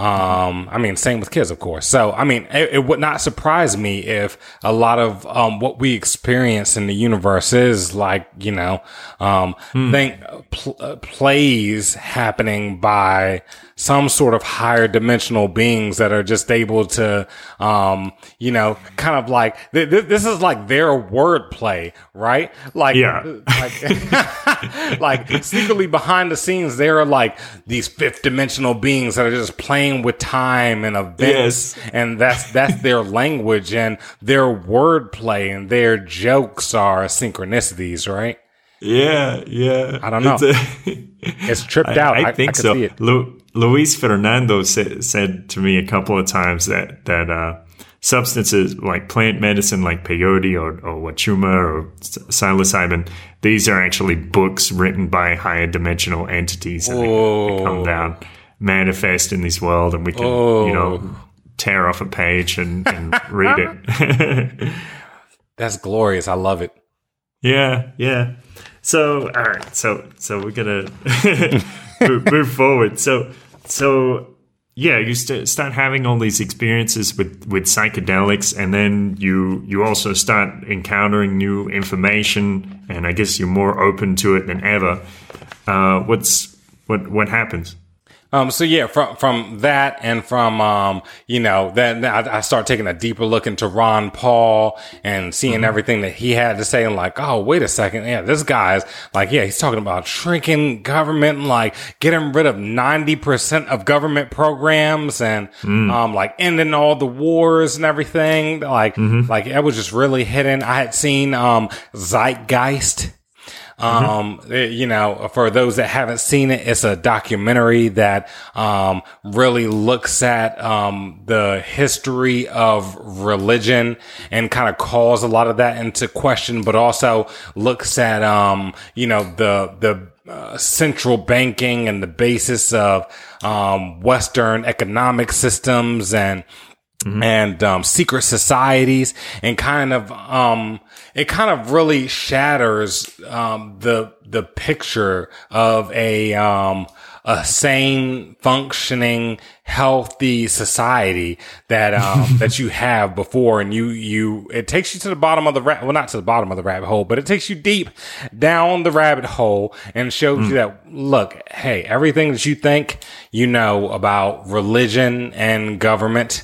Um, I mean, same with kids, of course. So, I mean, it, it would not surprise me if a lot of, um, what we experience in the universe is like, you know, um, think pl- uh, plays happening by some sort of higher dimensional beings that are just able to, um, you know, kind of like, th- th- this is like their wordplay, right? Like, Yeah. (laughs) like, (laughs) like secretly behind the scenes, there are like these fifth dimensional beings that are just playing with time and events, and that's that's their language and their wordplay and their jokes are synchronicities, right? Yeah, yeah. I don't know. It's a- (laughs) It's tripped out. I, I think I so. see it. Lu- Luis Fernando said, said to me a couple of times that that uh, substances like plant medicine like peyote or, or wachuma or psilocybin, these are actually books written by higher dimensional entities and they, they come down, manifest in this world, and we can, you know, tear off a page and, and read it. (laughs) That's glorious. I love it. Yeah, yeah. So, all right. So, so we're gonna (laughs) (laughs) move, move forward. So, so yeah, you st- start having all these experiences with with psychedelics, and then you you also start encountering new information, and I guess you're more open to it than ever. Uh, what's what what happens? Um, so yeah, from, from that and from, um, you know, then I, I start taking a deeper look into Ron Paul and seeing mm-hmm. everything that he had to say and like, oh, wait a second. Yeah, this guy's like, yeah, he's talking about shrinking government and like getting rid of 90% of government programs and, mm. um, like ending all the wars and everything. Like, mm-hmm. like it was just really hidden. I had seen, um, Zeitgeist um, mm-hmm. you know, for those that haven't seen it, it's a documentary that, um, really looks at, um, the history of religion and kind of calls a lot of that into question, but also looks at, um, you know, the, the, uh, central banking and the basis of, um, Western economic systems and, Mm-hmm. and um, secret societies and kind of um, it kind of really shatters um, the the picture of a um, a sane, functioning, healthy society that um, (laughs) that you have before, and you you it takes you to the bottom of the well not to the bottom of the rabbit hole, but it takes you deep down the rabbit hole and shows mm. you that look, hey, everything that you think you know about religion and government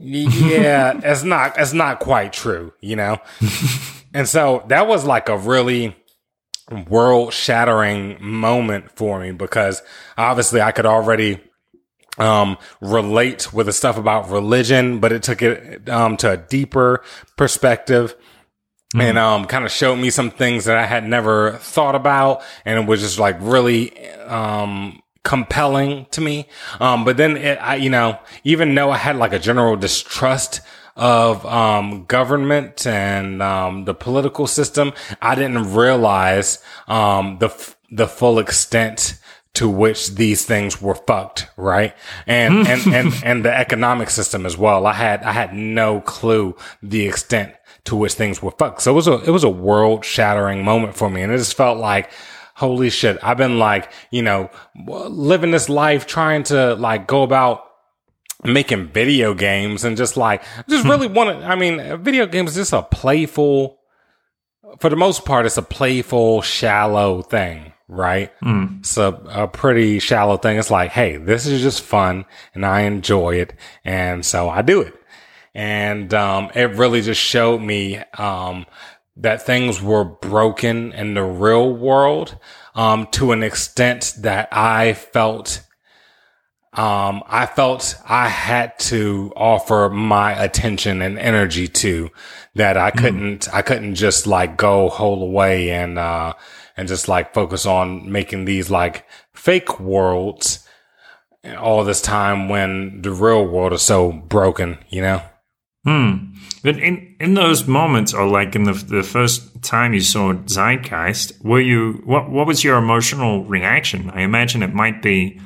yeah, (laughs) it's not it's not quite true, you know. (laughs) and so that was like a really world shattering moment for me because obviously I could already um, relate with the stuff about religion, but it took it um, to a deeper perspective. Mm-hmm. And um, kind of showed me some things that I had never thought about, and it was just like really um, compelling to me. Um, but then it, I, you know, even though I had like a general distrust of, um, government and, um, the political system, I didn't realize, um, the, f- the full extent to which these things were fucked, right? And, and, and, (laughs) and the economic system as well. I had, I had no clue the extent to which things were fucked. So it was a, it was a world shattering moment for me. And it just felt like, holy shit, I've been like, you know, living this life trying to like go about making video games and just like, just really want to, I mean, video games is just a playful, for the most part, it's a playful, shallow thing, right? Mm. It's a, a pretty shallow thing. It's like, hey, this is just fun and I enjoy it. And so I do it. And, um, it really just showed me, um, that things were broken in the real world um, to an extent that I felt um, I felt I had to offer my attention and energy to that I hmm. couldn't mm. I couldn't just like go whole away and uh, and just like focus on making these like fake worlds all this time when the real world is so broken, you know? Hmm. But in in those moments, or like in the the first time you saw Zeitgeist, were you what what was your emotional reaction? I imagine it might be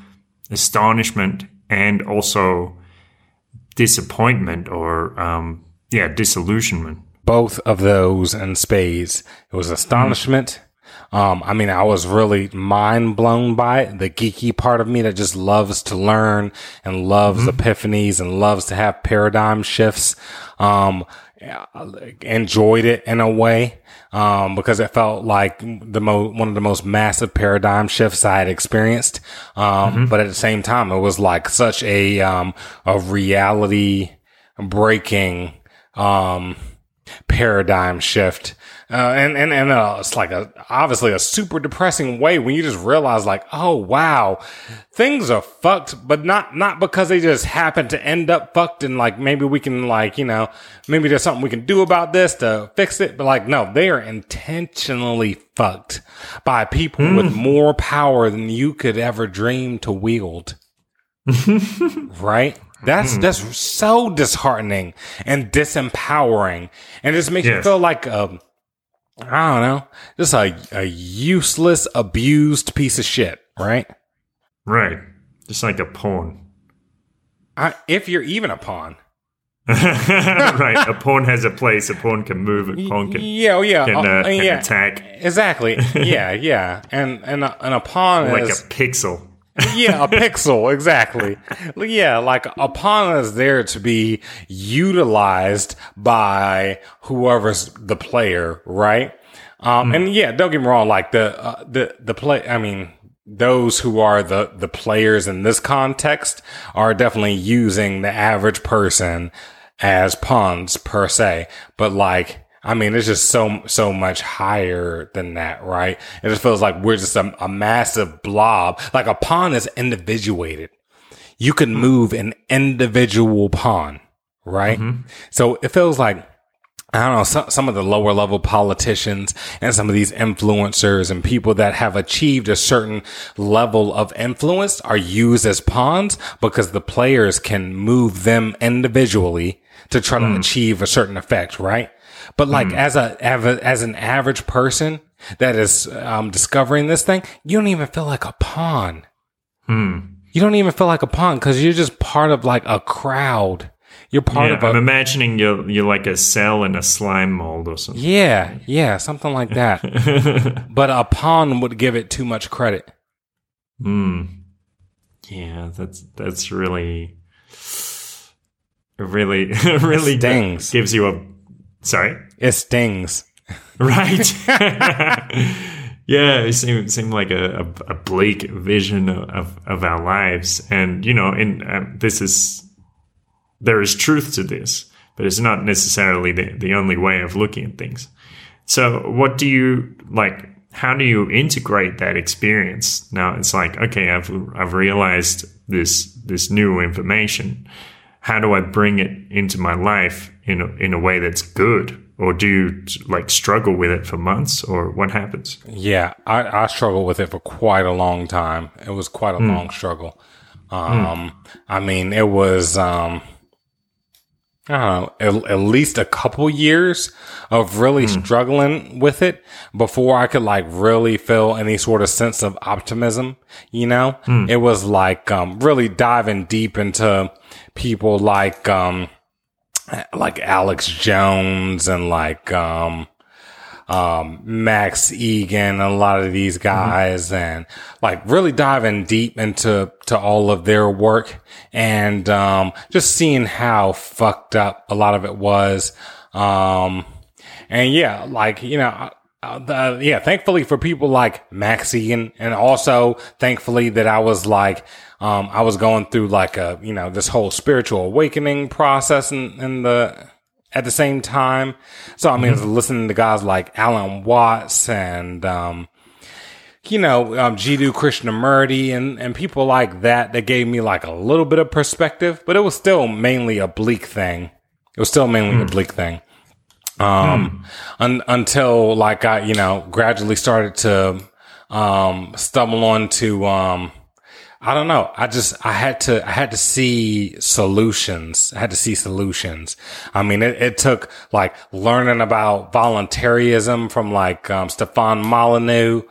astonishment and also disappointment or um, yeah, disillusionment. Both of those in spades. It was astonishment um, I mean, I was really mind blown by it. The geeky part of me that just loves to learn and loves mm-hmm. epiphanies and loves to have paradigm shifts. Um, enjoyed it in a way. Um, because it felt like the mo- one of the most massive paradigm shifts I had experienced. Um, mm-hmm. but at the same time, it was like such a, um, a reality breaking, um, paradigm shift uh, and and and uh, it's like a obviously a super depressing way when you just realize like, oh wow, things are fucked, but not not because they just happen to end up fucked, and like maybe we can like you know maybe there's something we can do about this to fix it, but like no, they are intentionally fucked by people mm. with hmm. more power than you could ever dream to wield. (laughs) right? That's that's so disheartening and disempowering, and it just makes you feel like um, I don't know, just a a useless, abused piece of shit, right? Right. Just like a pawn. I, if you're even a pawn, (laughs) right. A pawn has a place. A pawn can move. A pawn can, yeah, oh, yeah, can, uh, uh, can yeah, attack exactly, (laughs) yeah, yeah, and and a, and a pawn like is a pixel. Yeah, a pixel, exactly. Yeah, like a pawn is there to be utilized by whoever's the player, right? Um, and yeah, don't get me wrong, like the, uh, the, the play, I mean, those who are the, the players in this context are definitely using the average person as pawns per se, but like, I mean, it's just so, so much higher than that, right? It just feels like we're just a, a massive blob. Like a pawn is individuated. You can hmm. move an individual pawn, right? Mm-hmm. So it feels like, I don't know, some, some of the lower level politicians and some of these influencers and people that have achieved a certain level of influence are used as pawns because the players can move them individually to try to hmm. achieve a certain effect, right? But like as a, as a as an average person that is um, discovering this thing, you don't even feel like a pawn. You don't even feel like a pawn because you're just part of like a crowd. You're part Yeah, of a I'm imagining you're you're like a cell in a slime mold or something. Yeah, yeah, something like that. (laughs) but a pawn would give it too much credit. Hmm. Yeah, that's that's really, really, (laughs) really Stings. gives you a. Sorry. It stings. Right. (laughs) (laughs) yeah, it seemed seemed like a, a, bleak vision of of our lives, and you know, and um, this is there is truth to this, but it's not necessarily the the only way of looking at things. So, what do you like? How do you integrate that experience? Now it's like, okay, I've I've realized this this new information. How do I bring it into my life in a, in a way that's good? Or do you like struggle with it for months, or what happens? Yeah, I, I struggled with it for quite a long time. It was quite a long struggle. Um, I mean, it was, um, I don't know, at, at least a couple years of really struggling with it before I could like really feel any sort of sense of optimism. You know, it was like, um, really diving deep into people like, um, like Alex Jones and like, um, um, Max Igan, and a lot of these guys and like really diving deep into, to all of their work and, um, just seeing how fucked up a lot of it was. Um, and yeah, like, you know, uh, the, yeah, thankfully for people like Max Igan and also thankfully that I was like, um, I was going through like a, you know, this whole spiritual awakening process in, in the, at the same time. So, I mean, I was listening to guys like Alan Watts and, um, you know, um, Jiddu Krishnamurti and, and people like that that gave me like a little bit of perspective, but it was still mainly a bleak thing. It was still mainly a bleak thing. Um, un- until like I, you know, gradually started to, um, stumble onto, um, I don't know. I just, I had to, I had to see solutions. I had to see solutions. I mean, it, it took like learning about voluntarism from like, um, Stefan Molyneux,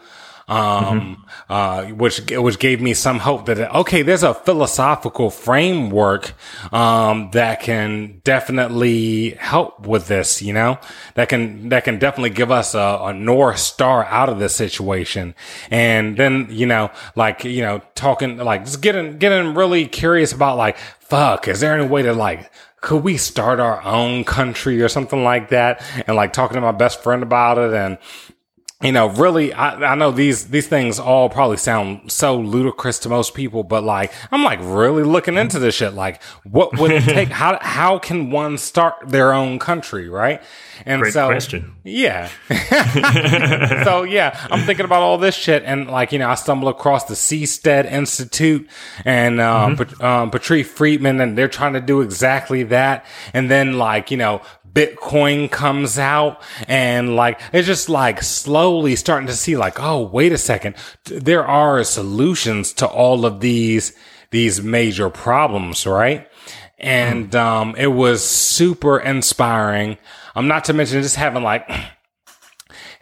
um, uh, which, which gave me some hope that, okay, there's a philosophical framework, um, that can definitely help with this, you know, that can, that can definitely give us a, a North Star out of this situation. And then, you know, like, you know, talking, like, just getting, getting really curious about like, fuck, is there any way to like, could we start our own country or something like that? And like talking to my best friend about it and, you know, really, I, I know these, these things all probably sound so ludicrous to most people, but like, I'm like really looking into this shit. Like, what would it take? (laughs) How, how can one start their own country? Right. And Great so, question. yeah. (laughs) so yeah, I'm thinking about all this shit, and like you know, I stumble across the Seastead Institute and um, Pat- um, Patrice Friedman, and they're trying to do exactly that. And then like you know, Bitcoin comes out, and like it's just like slowly starting to see like, oh, wait a second, there are solutions to all of these these major problems, right? and um, it was super inspiring. I'm um, not to mention just having like (clears throat)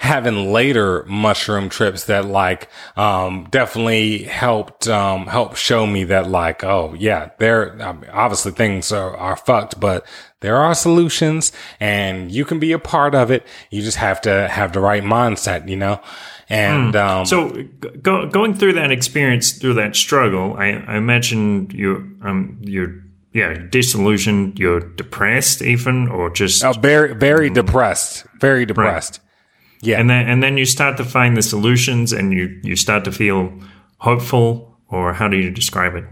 having later mushroom trips that like um, definitely helped um, help show me that like oh yeah there I mean, obviously things are, are fucked but there are solutions and you can be a part of it. You just have to have the right mindset you know? And um, So, go, going through that experience, through that struggle, I, I imagine you, um, you're, yeah, disillusioned, you're depressed, even, or just, oh, very very depressed very depressed yeah and then and then you start to find the solutions, and you you start to feel hopeful, or how do you describe it?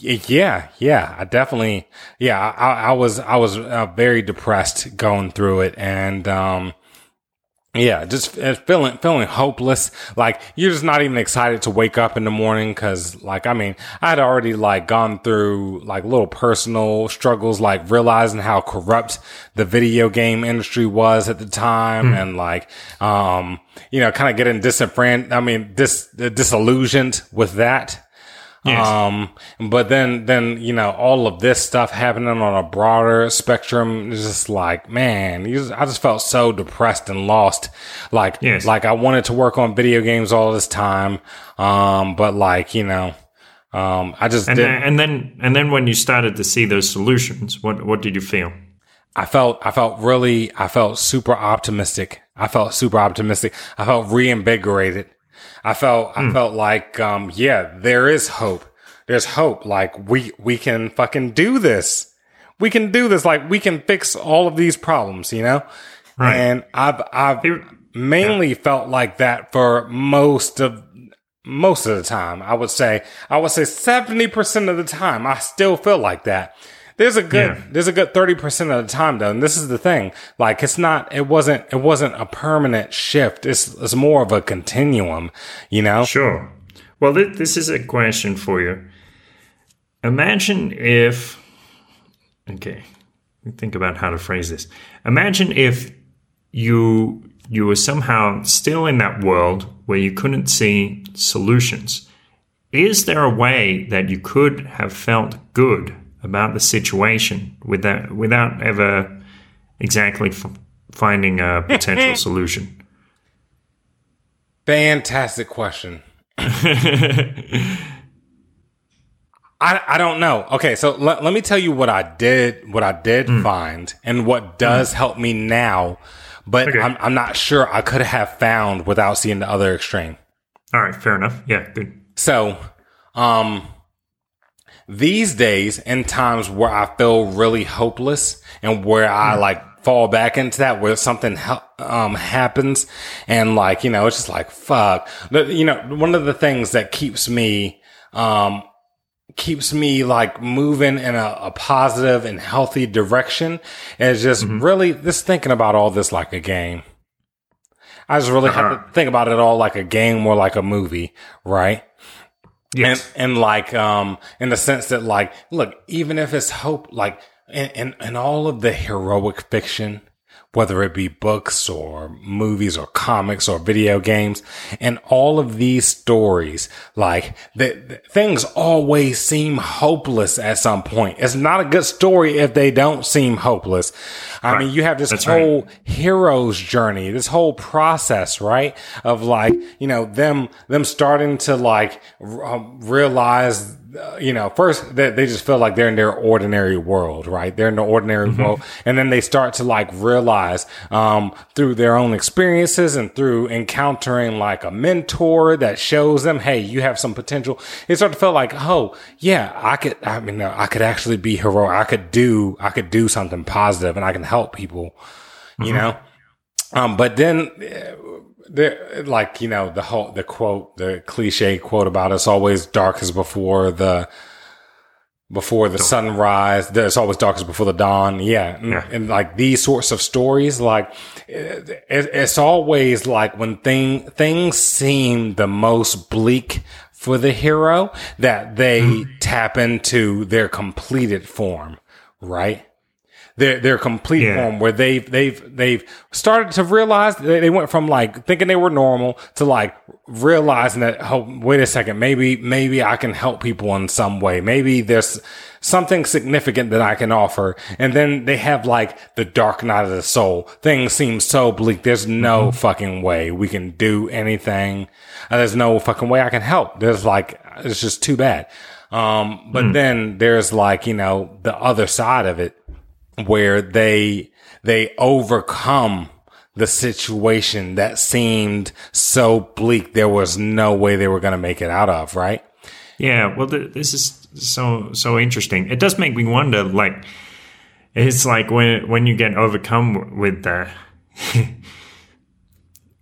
Yeah, yeah, I definitely, yeah, I, I was, I was uh, very depressed going through it, and um, yeah, just feeling, feeling hopeless. Like you're just not even excited to wake up in the morning because, like, I mean, I had already like gone through like little personal struggles, like realizing how corrupt the video game industry was at the time, and like, um, you know, kind of getting disenfranchised. I mean, dis disillusioned with that. Yes. Um, but then, then, you know, all of this stuff happening on a broader spectrum is just like, man, you just, I just felt so depressed and lost. Like, Yes. like I wanted to work on video games all this time. Um, but like, you know, um, I just And then, and then and then when you started to see those solutions, what what did you feel? I felt, I felt really, I felt super optimistic. I felt super optimistic. I felt reinvigorated. I felt, I felt like, um, yeah, there is hope. There's hope. Like we, we can fucking do this. We can do this. Like we can fix all of these problems, you know? Right. And I've, I've It- mainly felt like that for most of, most of the time. I would say, I would say 70% of the time, I still feel like that. There's a good, Yeah. there's a good 30% of the time though. And this is the thing. Like it's not, it wasn't, it wasn't a permanent shift. It's, it's more of a continuum, you know? Sure. Well, th- this is a question for you. Imagine if. Okay, think about how to phrase this. Imagine if you you were somehow still in that world where you couldn't see solutions. Is there a way that you could have felt good about the situation without without ever exactly f- finding a (laughs) potential solution? Fantastic question. I, I don't know. Okay, so let, let me tell you what I did, what I did find, and what does help me now. But Okay. I'm, I'm not sure I could have found without seeing the other extreme. All right, fair enough. Yeah, good. So, um, these days in times where I feel really hopeless and where I like fall back into that, where something um happens and like you know it's just like fuck. The- You know, one of the things that keeps me um keeps me like moving in a, a positive and healthy direction is just really just thinking about all this like a game. I just really have to think about it all like a game or like a movie, right? Yes. And, and like, um, in the sense that like, look, even if it's hope, like, in, in all of the heroic fiction, whether it be books or movies or comics or video games, and all of these stories, like, the, things always seem hopeless at some point. It's not a good story if they don't seem hopeless. I mean, you have this That's right. whole hero's journey, this whole process, right? Of like, you know, them, them starting to like r- um, realize, you know, first they, they just feel like they're in their ordinary world, right? They're in the ordinary world. And then they start to like realize, um, through their own experiences and through encountering like a mentor that shows them, Hey, you have some potential. They start to feel like, Oh, yeah, I could, I mean, I could actually be heroic. I could do, I could do something positive and I can help people, you know? Um, but then, there, like, you know, the whole, the quote, the cliche quote about it's always darkest before the, before the sunrise. It's always darkest before the dawn. Yeah. And, Yeah. and like these sorts of stories, like it, it- it's always like when thing, things seem the most bleak for the hero that they mm-hmm. tap into their completed form, right? Their their complete Yeah. form where they've they've they've started to realize they, they went from like thinking they were normal to like realizing that oh wait a second maybe maybe I can help people in some way. Maybe there's something significant that I can offer. And then they have like the dark night of the soul. Things seem so bleak. There's no fucking way we can do anything. Uh, there's no fucking way I can help. There's like it's just too bad. Um but then there's like you know the other side of it where they they overcome the situation that seemed so bleak there was no way they were going to make it out of right Yeah, well, th- this is so so interesting. It does make me wonder. Like, it's like when when you get overcome with the (laughs)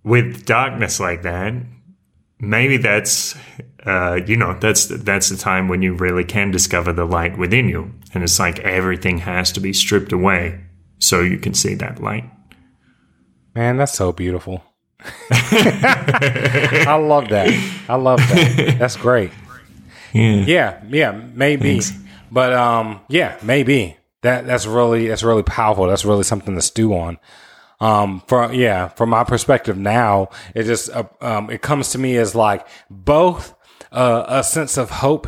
with darkness like that. Maybe that's uh, you know that's that's the time when you really can discover the light within you, and it's like everything has to be stripped away so you can see that light. man that's so beautiful. (laughs) I love that. I love that. That's great. Yeah. yeah yeah maybe. But um yeah maybe. That that's really that's really powerful. That's really something to stew on. Um from yeah from my perspective now it just uh, um it comes to me as like both uh, a sense of hope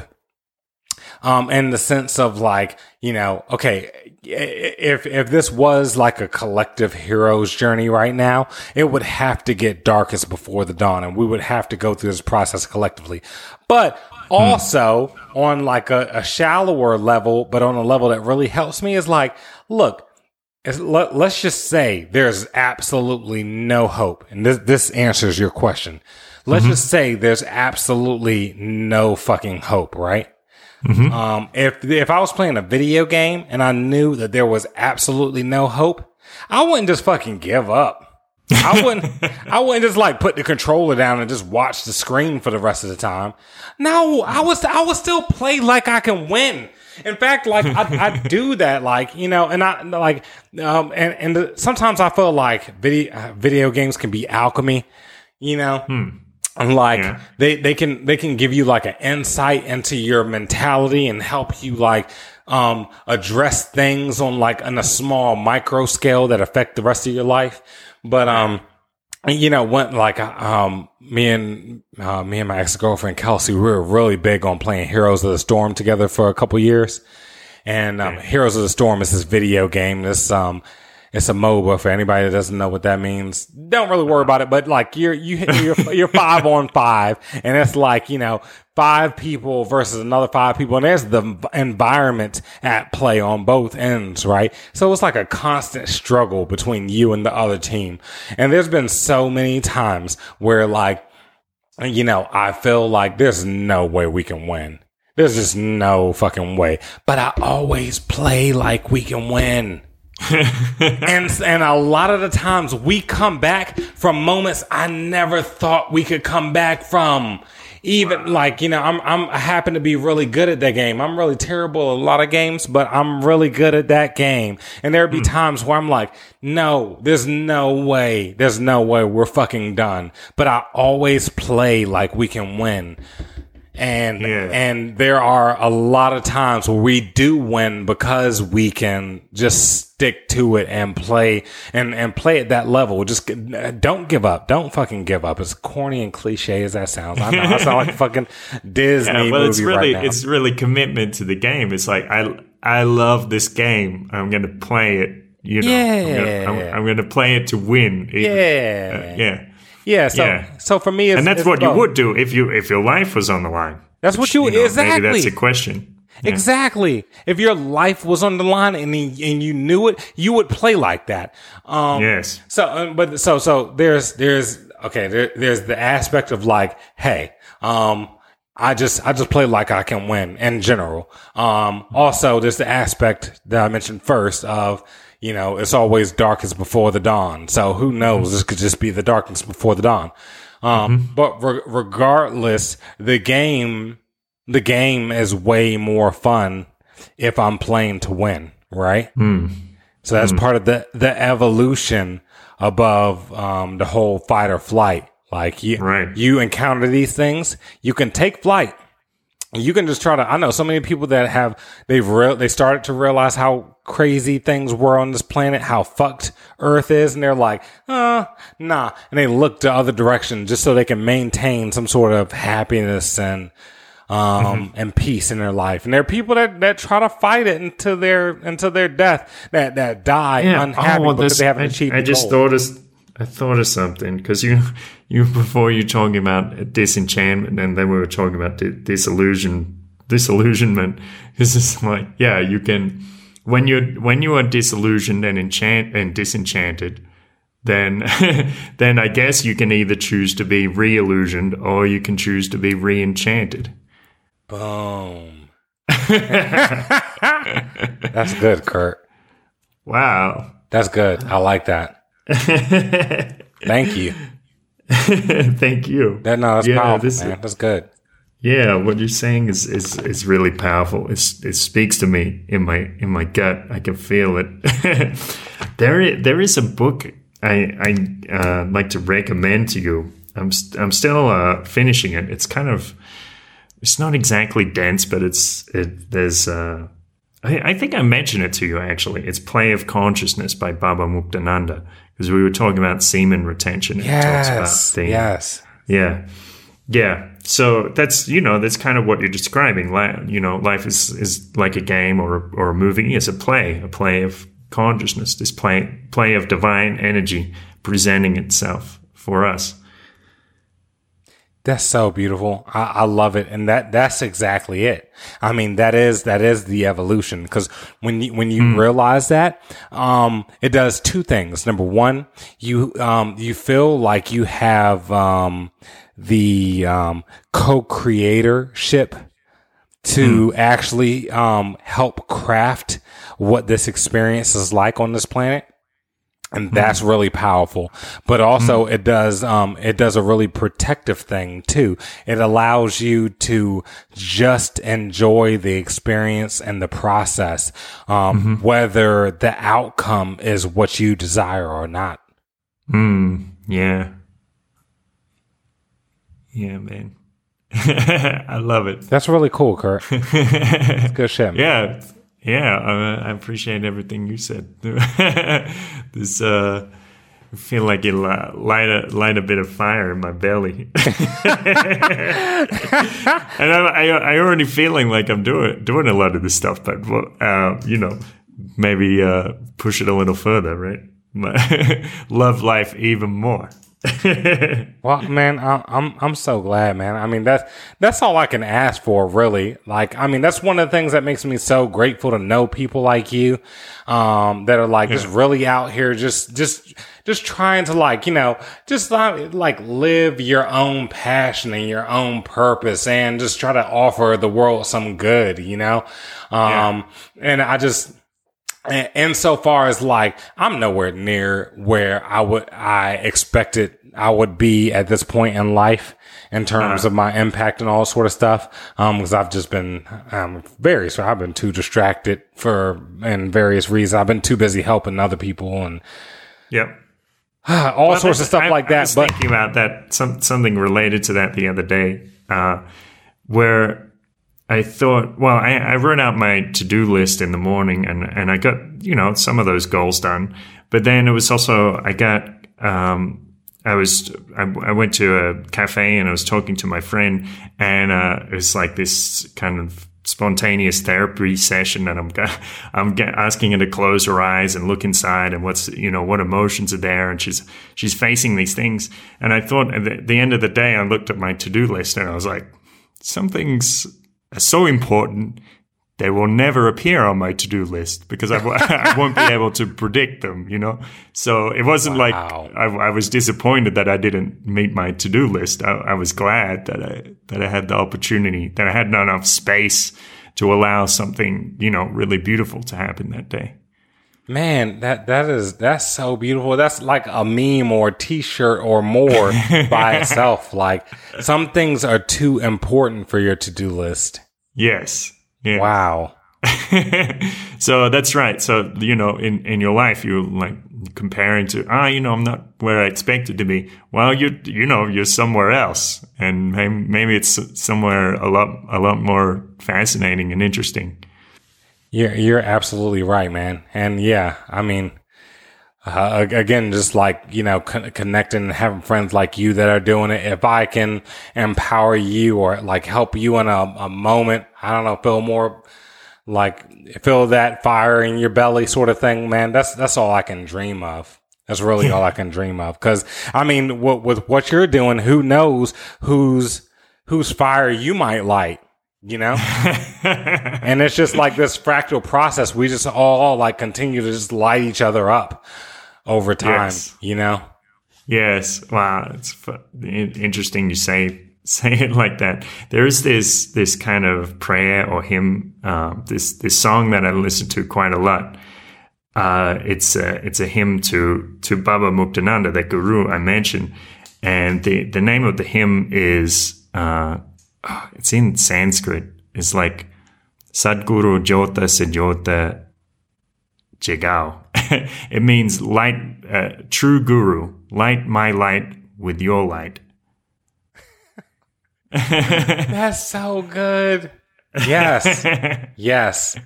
um and the sense of like you know okay if if this was like a collective hero's journey right now it would have to get darkest before the dawn and we would have to go through this process collectively. But also on like a, a shallower level but on a level that really helps me is like look let, let's just say there's absolutely no hope. And this this answers your question let's just say there's absolutely no fucking hope right um, if if I was playing a video game and I knew that there was absolutely no hope, I wouldn't just fucking give up. I (laughs) wouldn't. I wouldn't just like put the controller down and just watch the screen for the rest of the time. No, I was. I would still play like I can win. In fact, like I, I (laughs) do that, like you know, and I like, um, and and the, sometimes I feel like video uh, video games can be alchemy, you know. And like Yeah. they, they can they can give you like an insight into your mentality and help you like um address things on like on a small micro scale that affect the rest of your life. But um you know when like um me and uh, me and my ex girlfriend Kelsey we were really big on playing Heroes of the Storm together for a couple years. And um, Heroes of the Storm is this video game. This um, it's a MOBA for anybody that doesn't know what that means. Don't really worry about it. But like you're you you're, (laughs) you're five on five, and it's like you know five people versus another five people, and there's the environment at play on both ends, right? So it's like a constant struggle between you and the other team. And there's been so many times where like you know, I feel like there's no way we can win. There's just no fucking way. But I always play like we can win. And and a lot of the times we come back from moments I never thought we could come back from. Even like you know, I'm I'm I happen to be really good at that game. I'm really terrible at a lot of games, but I'm really good at that game. And there'd be hmm. times where I'm like, no, there's no way, there's no way we're fucking done. But I always play like we can win. And Yeah. and there are a lot of times where we do win because we can just stick to it and play and and play at that level. Just don't give up. Don't fucking give up. As corny and cliche as that sounds, I know I sound like fucking (laughs) Disney Yeah, well, it's really right it's really commitment to the game. It's like I I love this game. I'm going to play it. You know, I'm gonna, Yeah. I'm, I'm going to play it to win. Yeah, uh, yeah. Yeah. So yeah. so for me, it's, And that's what you would do if you if your life was on the line. That's what Which, you, know, exactly. Maybe that's a question. Exactly. If your life was on the line and and you knew it, you would play like that. Um, Yes. So, uh, but so so there's there's okay there, there's the aspect of like, hey, um, I just I just play like I can win in general. Um, also there's the aspect that I mentioned first of you know it's always darkest before the dawn. So who knows? This could just be the darkness before the dawn. Um, but re- regardless, the game the game is way more fun if I'm playing to win, right? So that's part of the the evolution above um, the whole fight or flight. Like you, Right. you encounter these things, you can take flight, you can just try to. I know so many people that have they've real they started to realize how crazy things were on this planet, how fucked Earth is, and they're like, uh, nah, and they look to other directions just so they can maintain some sort of happiness and um Mm-hmm. and peace in their life. And there are people that that try to fight it until their until their death that that die unhappy well, because they haven't I, achieved. I just goal. thought of I thought of something because you you before you talking about disenchantment and then we were talking about di- disillusion disillusionment. (laughs) This is like yeah, you can when you're when you are disillusioned and enchant and disenchanted. Then, (laughs) then I guess you can either choose to be re-illusioned or you can choose to be re-enchanted. Boom. (laughs) That's good, Kurt. Wow. That's good. I like that. Thank you. (laughs) Thank you. That no, that's Yeah, powerful, this- man. That's good. Yeah, what you're saying is is, is really powerful. It's, it speaks to me in my in my gut. I can feel it. (laughs) There there is a book I I uh, like to recommend to you. I'm st- I'm still uh, finishing it. It's kind of it's not exactly dense, but it's it. There's uh, I, I think I mentioned it to you actually. It's Play of Consciousness by Baba Muktananda because we were talking about semen retention. And it talks about Yes. Yes. Yeah. Yeah. So that's, you know, that's kind of what you're describing. You know, life is, is like a game or, or a movie. It's a play, a play of consciousness, this play, play of divine energy presenting itself for us. That's so beautiful. I, I love it, and that that's exactly it. I mean, that is that is the evolution. Because when you when you realize that, um, it does two things. Number one, you um you feel like you have um the um co-creatorship to actually um help craft what this experience is like on this planet and that's really powerful but also it does um it does a really protective thing too it allows you to just enjoy the experience and the process um whether the outcome is what you desire or not Mm, yeah. Yeah, man. (laughs) I love it. that's really cool kurt (laughs) good shit man. Yeah. Yeah. I, I appreciate everything you said. (laughs) this, uh, I feel like it li- light a light a bit of fire in my belly, (laughs) and I, I I already feeling like I'm doing doing a lot of this stuff, but uh, you know, maybe uh, push it a little further, right? (laughs) Love life even more. (laughs) Well, man, I, I'm I'm so glad, man. I mean, that's that's all I can ask for, really. Like, I mean, that's one of the things that makes me so grateful to know people like you, um, that are like just really out here, just just just trying to like, you know, just like, like live your own passion and your own purpose, and just try to offer the world some good, you know. Um, and I just and, and so far as like I'm nowhere near where I would I expected I would be at this point in life in terms of my impact and all sort of stuff. Um, because I've just been um very so I've been too distracted for and various reasons. I've been too busy helping other people and Yep. (sighs) all sorts of stuff I- like I that. was But thinking about that, some, something related to that the other day, uh, where I thought, well, I, I wrote out my to do list in the morning, and and I got you know some of those goals done, but then it was also I got. Um, I was I, I went to a cafe and I was talking to my friend and uh, it was like this kind of spontaneous therapy session and I'm (laughs) I'm asking her to close her eyes and look inside and what's you know what emotions are there and she's she's facing these things and I thought at the, the end of the day I looked at my to-do list and I was like some things are so important they will never appear on my to-do list because I, w- (laughs) I won't be able to predict them, you know? So it wasn't Wow. like I, I was disappointed that I didn't meet my to-do list. I, I was glad that I, that I had the opportunity, that I had enough space to allow something, you know, really beautiful to happen that day. Man, that that is that's so beautiful. That's like a meme or a t-shirt or more (laughs) by itself. Like some things are too important for your to-do list. Yes. Yeah. Wow. (laughs) so that's right. So you know, in in your life, you like comparing to ah you know i'm not where i expected to be well you you know you're somewhere else and maybe, maybe it's somewhere a lot a lot more fascinating and interesting you're you're absolutely right man and yeah i mean uh, again, just like, you know, con- connecting and having friends like you that are doing it. If I can empower you or like help you in a, a moment, I don't know, feel more like feel that fire in your belly sort of thing, man. That's, that's all I can dream of. That's really all I can dream of. Cause I mean, what, with what you're doing, who knows whose, whose fire you might light you know and it's just like this fractal process we just all like continue to just light each other up over time, yes. you know? Yes. Wow. It's interesting you say (laughs) say it like that. There's this this kind of prayer or hymn, uh, this this song that I listen to quite a lot. Uh, it's a, it's a hymn to to Baba Muktananda, the guru I mentioned, and the the name of the hymn is uh, (sighs) it's in Sanskrit. It's like Sadguru Jota Sejota Jigao. (laughs) it means light, uh, true guru, light my light with your light. (laughs) That's so good. Yes. (laughs) yes.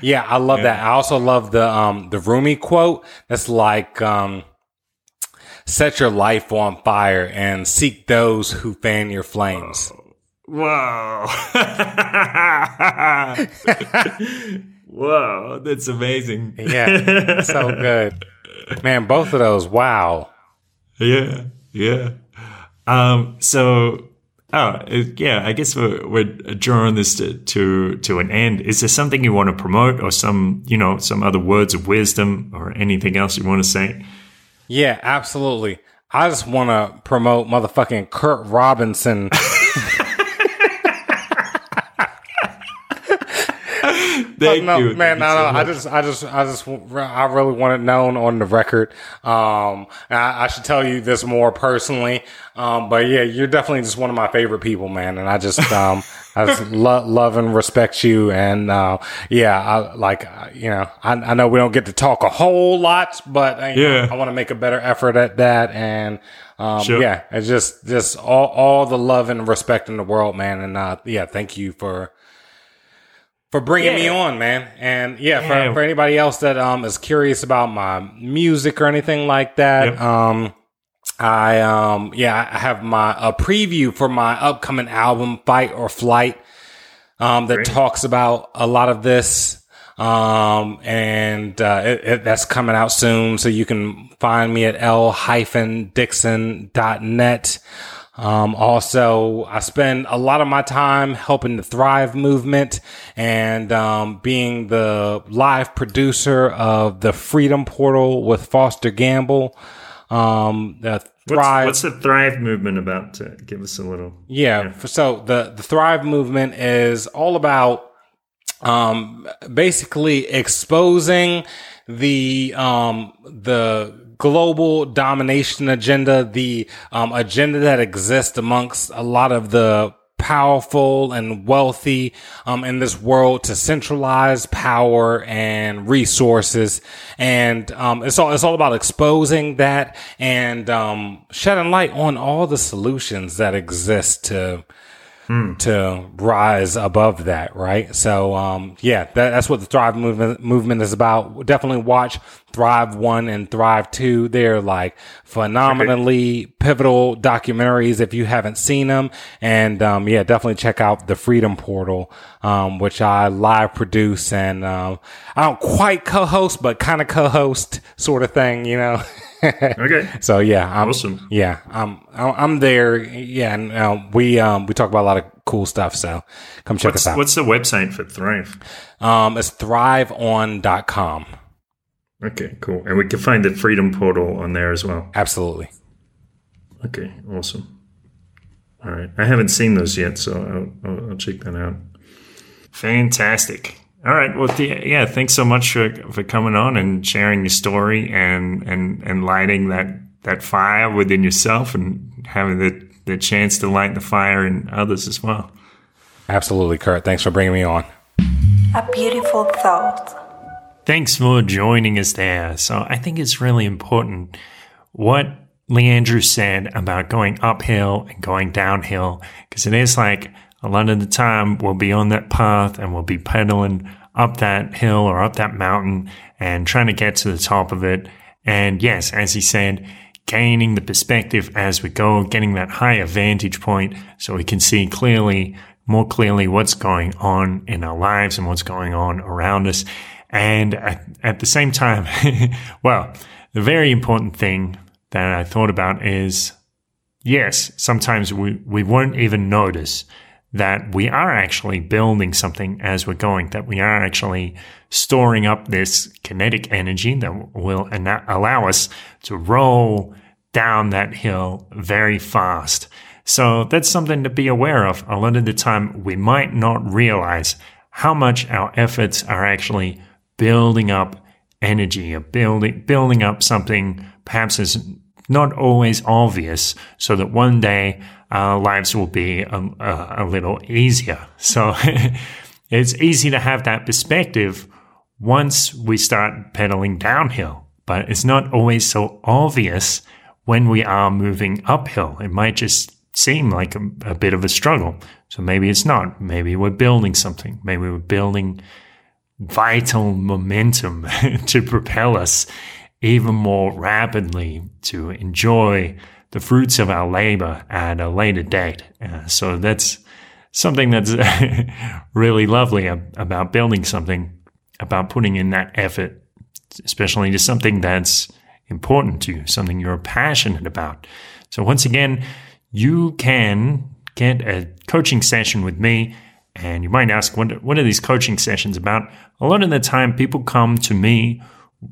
Yeah, I love yeah. that. I also love the um the Rumi quote that's like um set your life on fire and seek those who fan your flames. Whoa. (laughs) Whoa, that's amazing. Yeah, so good. Man, both of those, wow. Yeah, yeah. Um, so, oh, yeah, I guess we're, we're drawing this to, to, to an end. Is there something you want to promote or some, you know, some other words of wisdom or anything else you want to say? Yeah, absolutely. I just want to promote motherfucking Kurt Robinson. (laughs) (laughs) Thank no, you, man. no, no. I just, I just, I just, I really want it known on the record. Um, I, I should tell you this more personally. Um, but yeah, you're definitely just one of my favorite people, man. And I just, um, I just (laughs) lo- love and respect you. And, uh, yeah, I like, you know, I, I know we don't get to talk a whole lot, but uh, yeah, know, I want to make a better effort at that. And, um, sure. yeah, it's just, just all, all the love and respect in the world, man. And, uh, yeah, thank you for, for bringing yeah. me on, man. And yeah, yeah, For, for anybody else that um is curious about my music or anything like that, yep. um I um yeah, I have my a preview for my upcoming album Fight or Flight um that Great. talks about a lot of this um and uh it, it, that's coming out soon so you can find me at l-dixon.net um, also, I spend a lot of my time helping the Thrive movement and um, being the live producer of the Freedom Portal with Foster Gamble. Um, the Thrive. What's, what's, the Thrive movement about? To give us a little. Yeah. yeah. So the the Thrive movement is all about um, basically exposing the um, the global domination agenda, the um, agenda that exists amongst a lot of the powerful and wealthy um, in this world to centralize power and resources. And um, it's all it's all about exposing that and um, shedding light on all the solutions that exist to hmm. to rise above that, right? So, um, yeah, that, that's what the Thrive movement movement is about. Definitely watch Thrive One and Thrive Two. They're like phenomenally pivotal documentaries if you haven't seen them. And um, yeah, definitely check out the Freedom Portal, um, which I live produce and um, I don't quite co-host, but kind of co-host sort of thing, you know. (laughs) okay. (laughs) So yeah, I'm, awesome. Yeah, I'm I'm there. Yeah, and uh, we um we talk about a lot of cool stuff. So come check what's, us out. What's the website for Thrive? Um, it's thriveon.com. Okay, cool. And we can find the Freedom Portal on there as well. Absolutely. Okay, awesome. All right, I haven't seen those yet, so I'll, I'll, I'll check that out. Fantastic. All right. Well, yeah. Thanks so much for, for coming on and sharing your story and and and lighting that that fire within yourself and having the the chance to light the fire in others as well. Absolutely, Kurt. Thanks for bringing me on. A beautiful thought. Thanks for joining us there. So I think it's really important what Leandrew said about going uphill and going downhill, because it is like a lot of the time we'll be on that path and we'll be pedaling up that hill or up that mountain and trying to get to the top of it. And yes, as he said, gaining the perspective as we go, getting that higher vantage point so we can see clearly, more clearly what's going on in our lives and what's going on around us. And at, at the same time, (laughs) well, the very important thing that I thought about is yes, sometimes we, we won't even notice that we are actually building something as we're going, that we are actually storing up this kinetic energy that will allow us to roll down that hill very fast. So that's something to be aware of. A lot of the time, we might not realize how much our efforts are actually building up energy, or building, building up something perhaps is not always obvious so that one day our lives will be a, a, a little easier. So (laughs) it's easy to have that perspective once we start pedaling downhill, but it's not always so obvious when we are moving uphill. It might just seem like a, a bit of a struggle. So maybe it's not. Maybe we're building something. Maybe we're building vital momentum (laughs) to propel us even more rapidly to enjoy the fruits of our labor at a later date. Uh, so that's something that's (laughs) really lovely about building something, about putting in that effort, especially to something that's important to you, something you're passionate about. So once again, you can get a coaching session with me. And you might ask, what, what are these coaching sessions about? A lot of the time, people come to me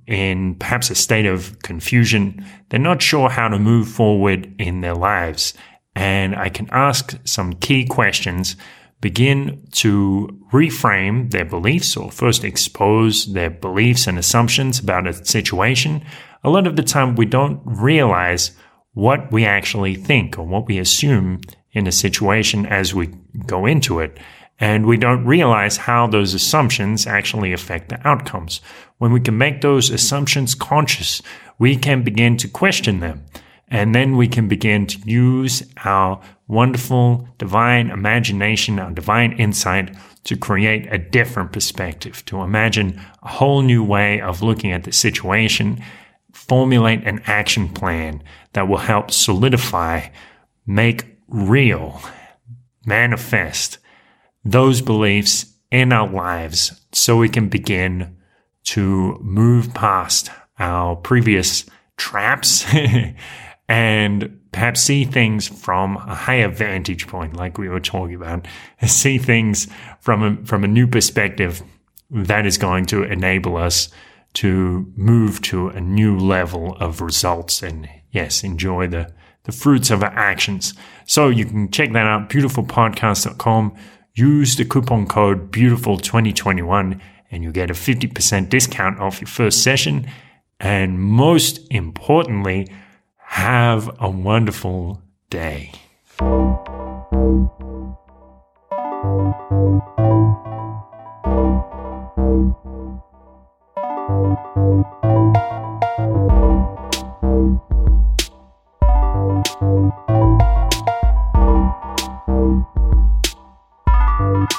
in perhaps a state of confusion. They're not sure how to move forward in their lives. And I can ask some key questions, begin to reframe their beliefs or first expose their beliefs and assumptions about a situation. A lot of the time we don't realize what we actually think or what we assume in a situation as we go into it. And we don't realize how those assumptions actually affect the outcomes. When we can make those assumptions conscious, we can begin to question them. And then we can begin to use our wonderful divine imagination, our divine insight to create a different perspective, to imagine a whole new way of looking at the situation, formulate an action plan that will help solidify, make real, manifest those beliefs in our lives so we can begin to move past our previous traps (laughs) and perhaps see things from a higher vantage point, like we were talking about, (laughs) see things from a, from a new perspective that is going to enable us to move to a new level of results and yes, enjoy the, the fruits of our actions. So you can check that out, beautifulpodcast.com. Use the coupon code beautiful2021 and you get a 50% discount off your first session. And most importantly, have a wonderful day.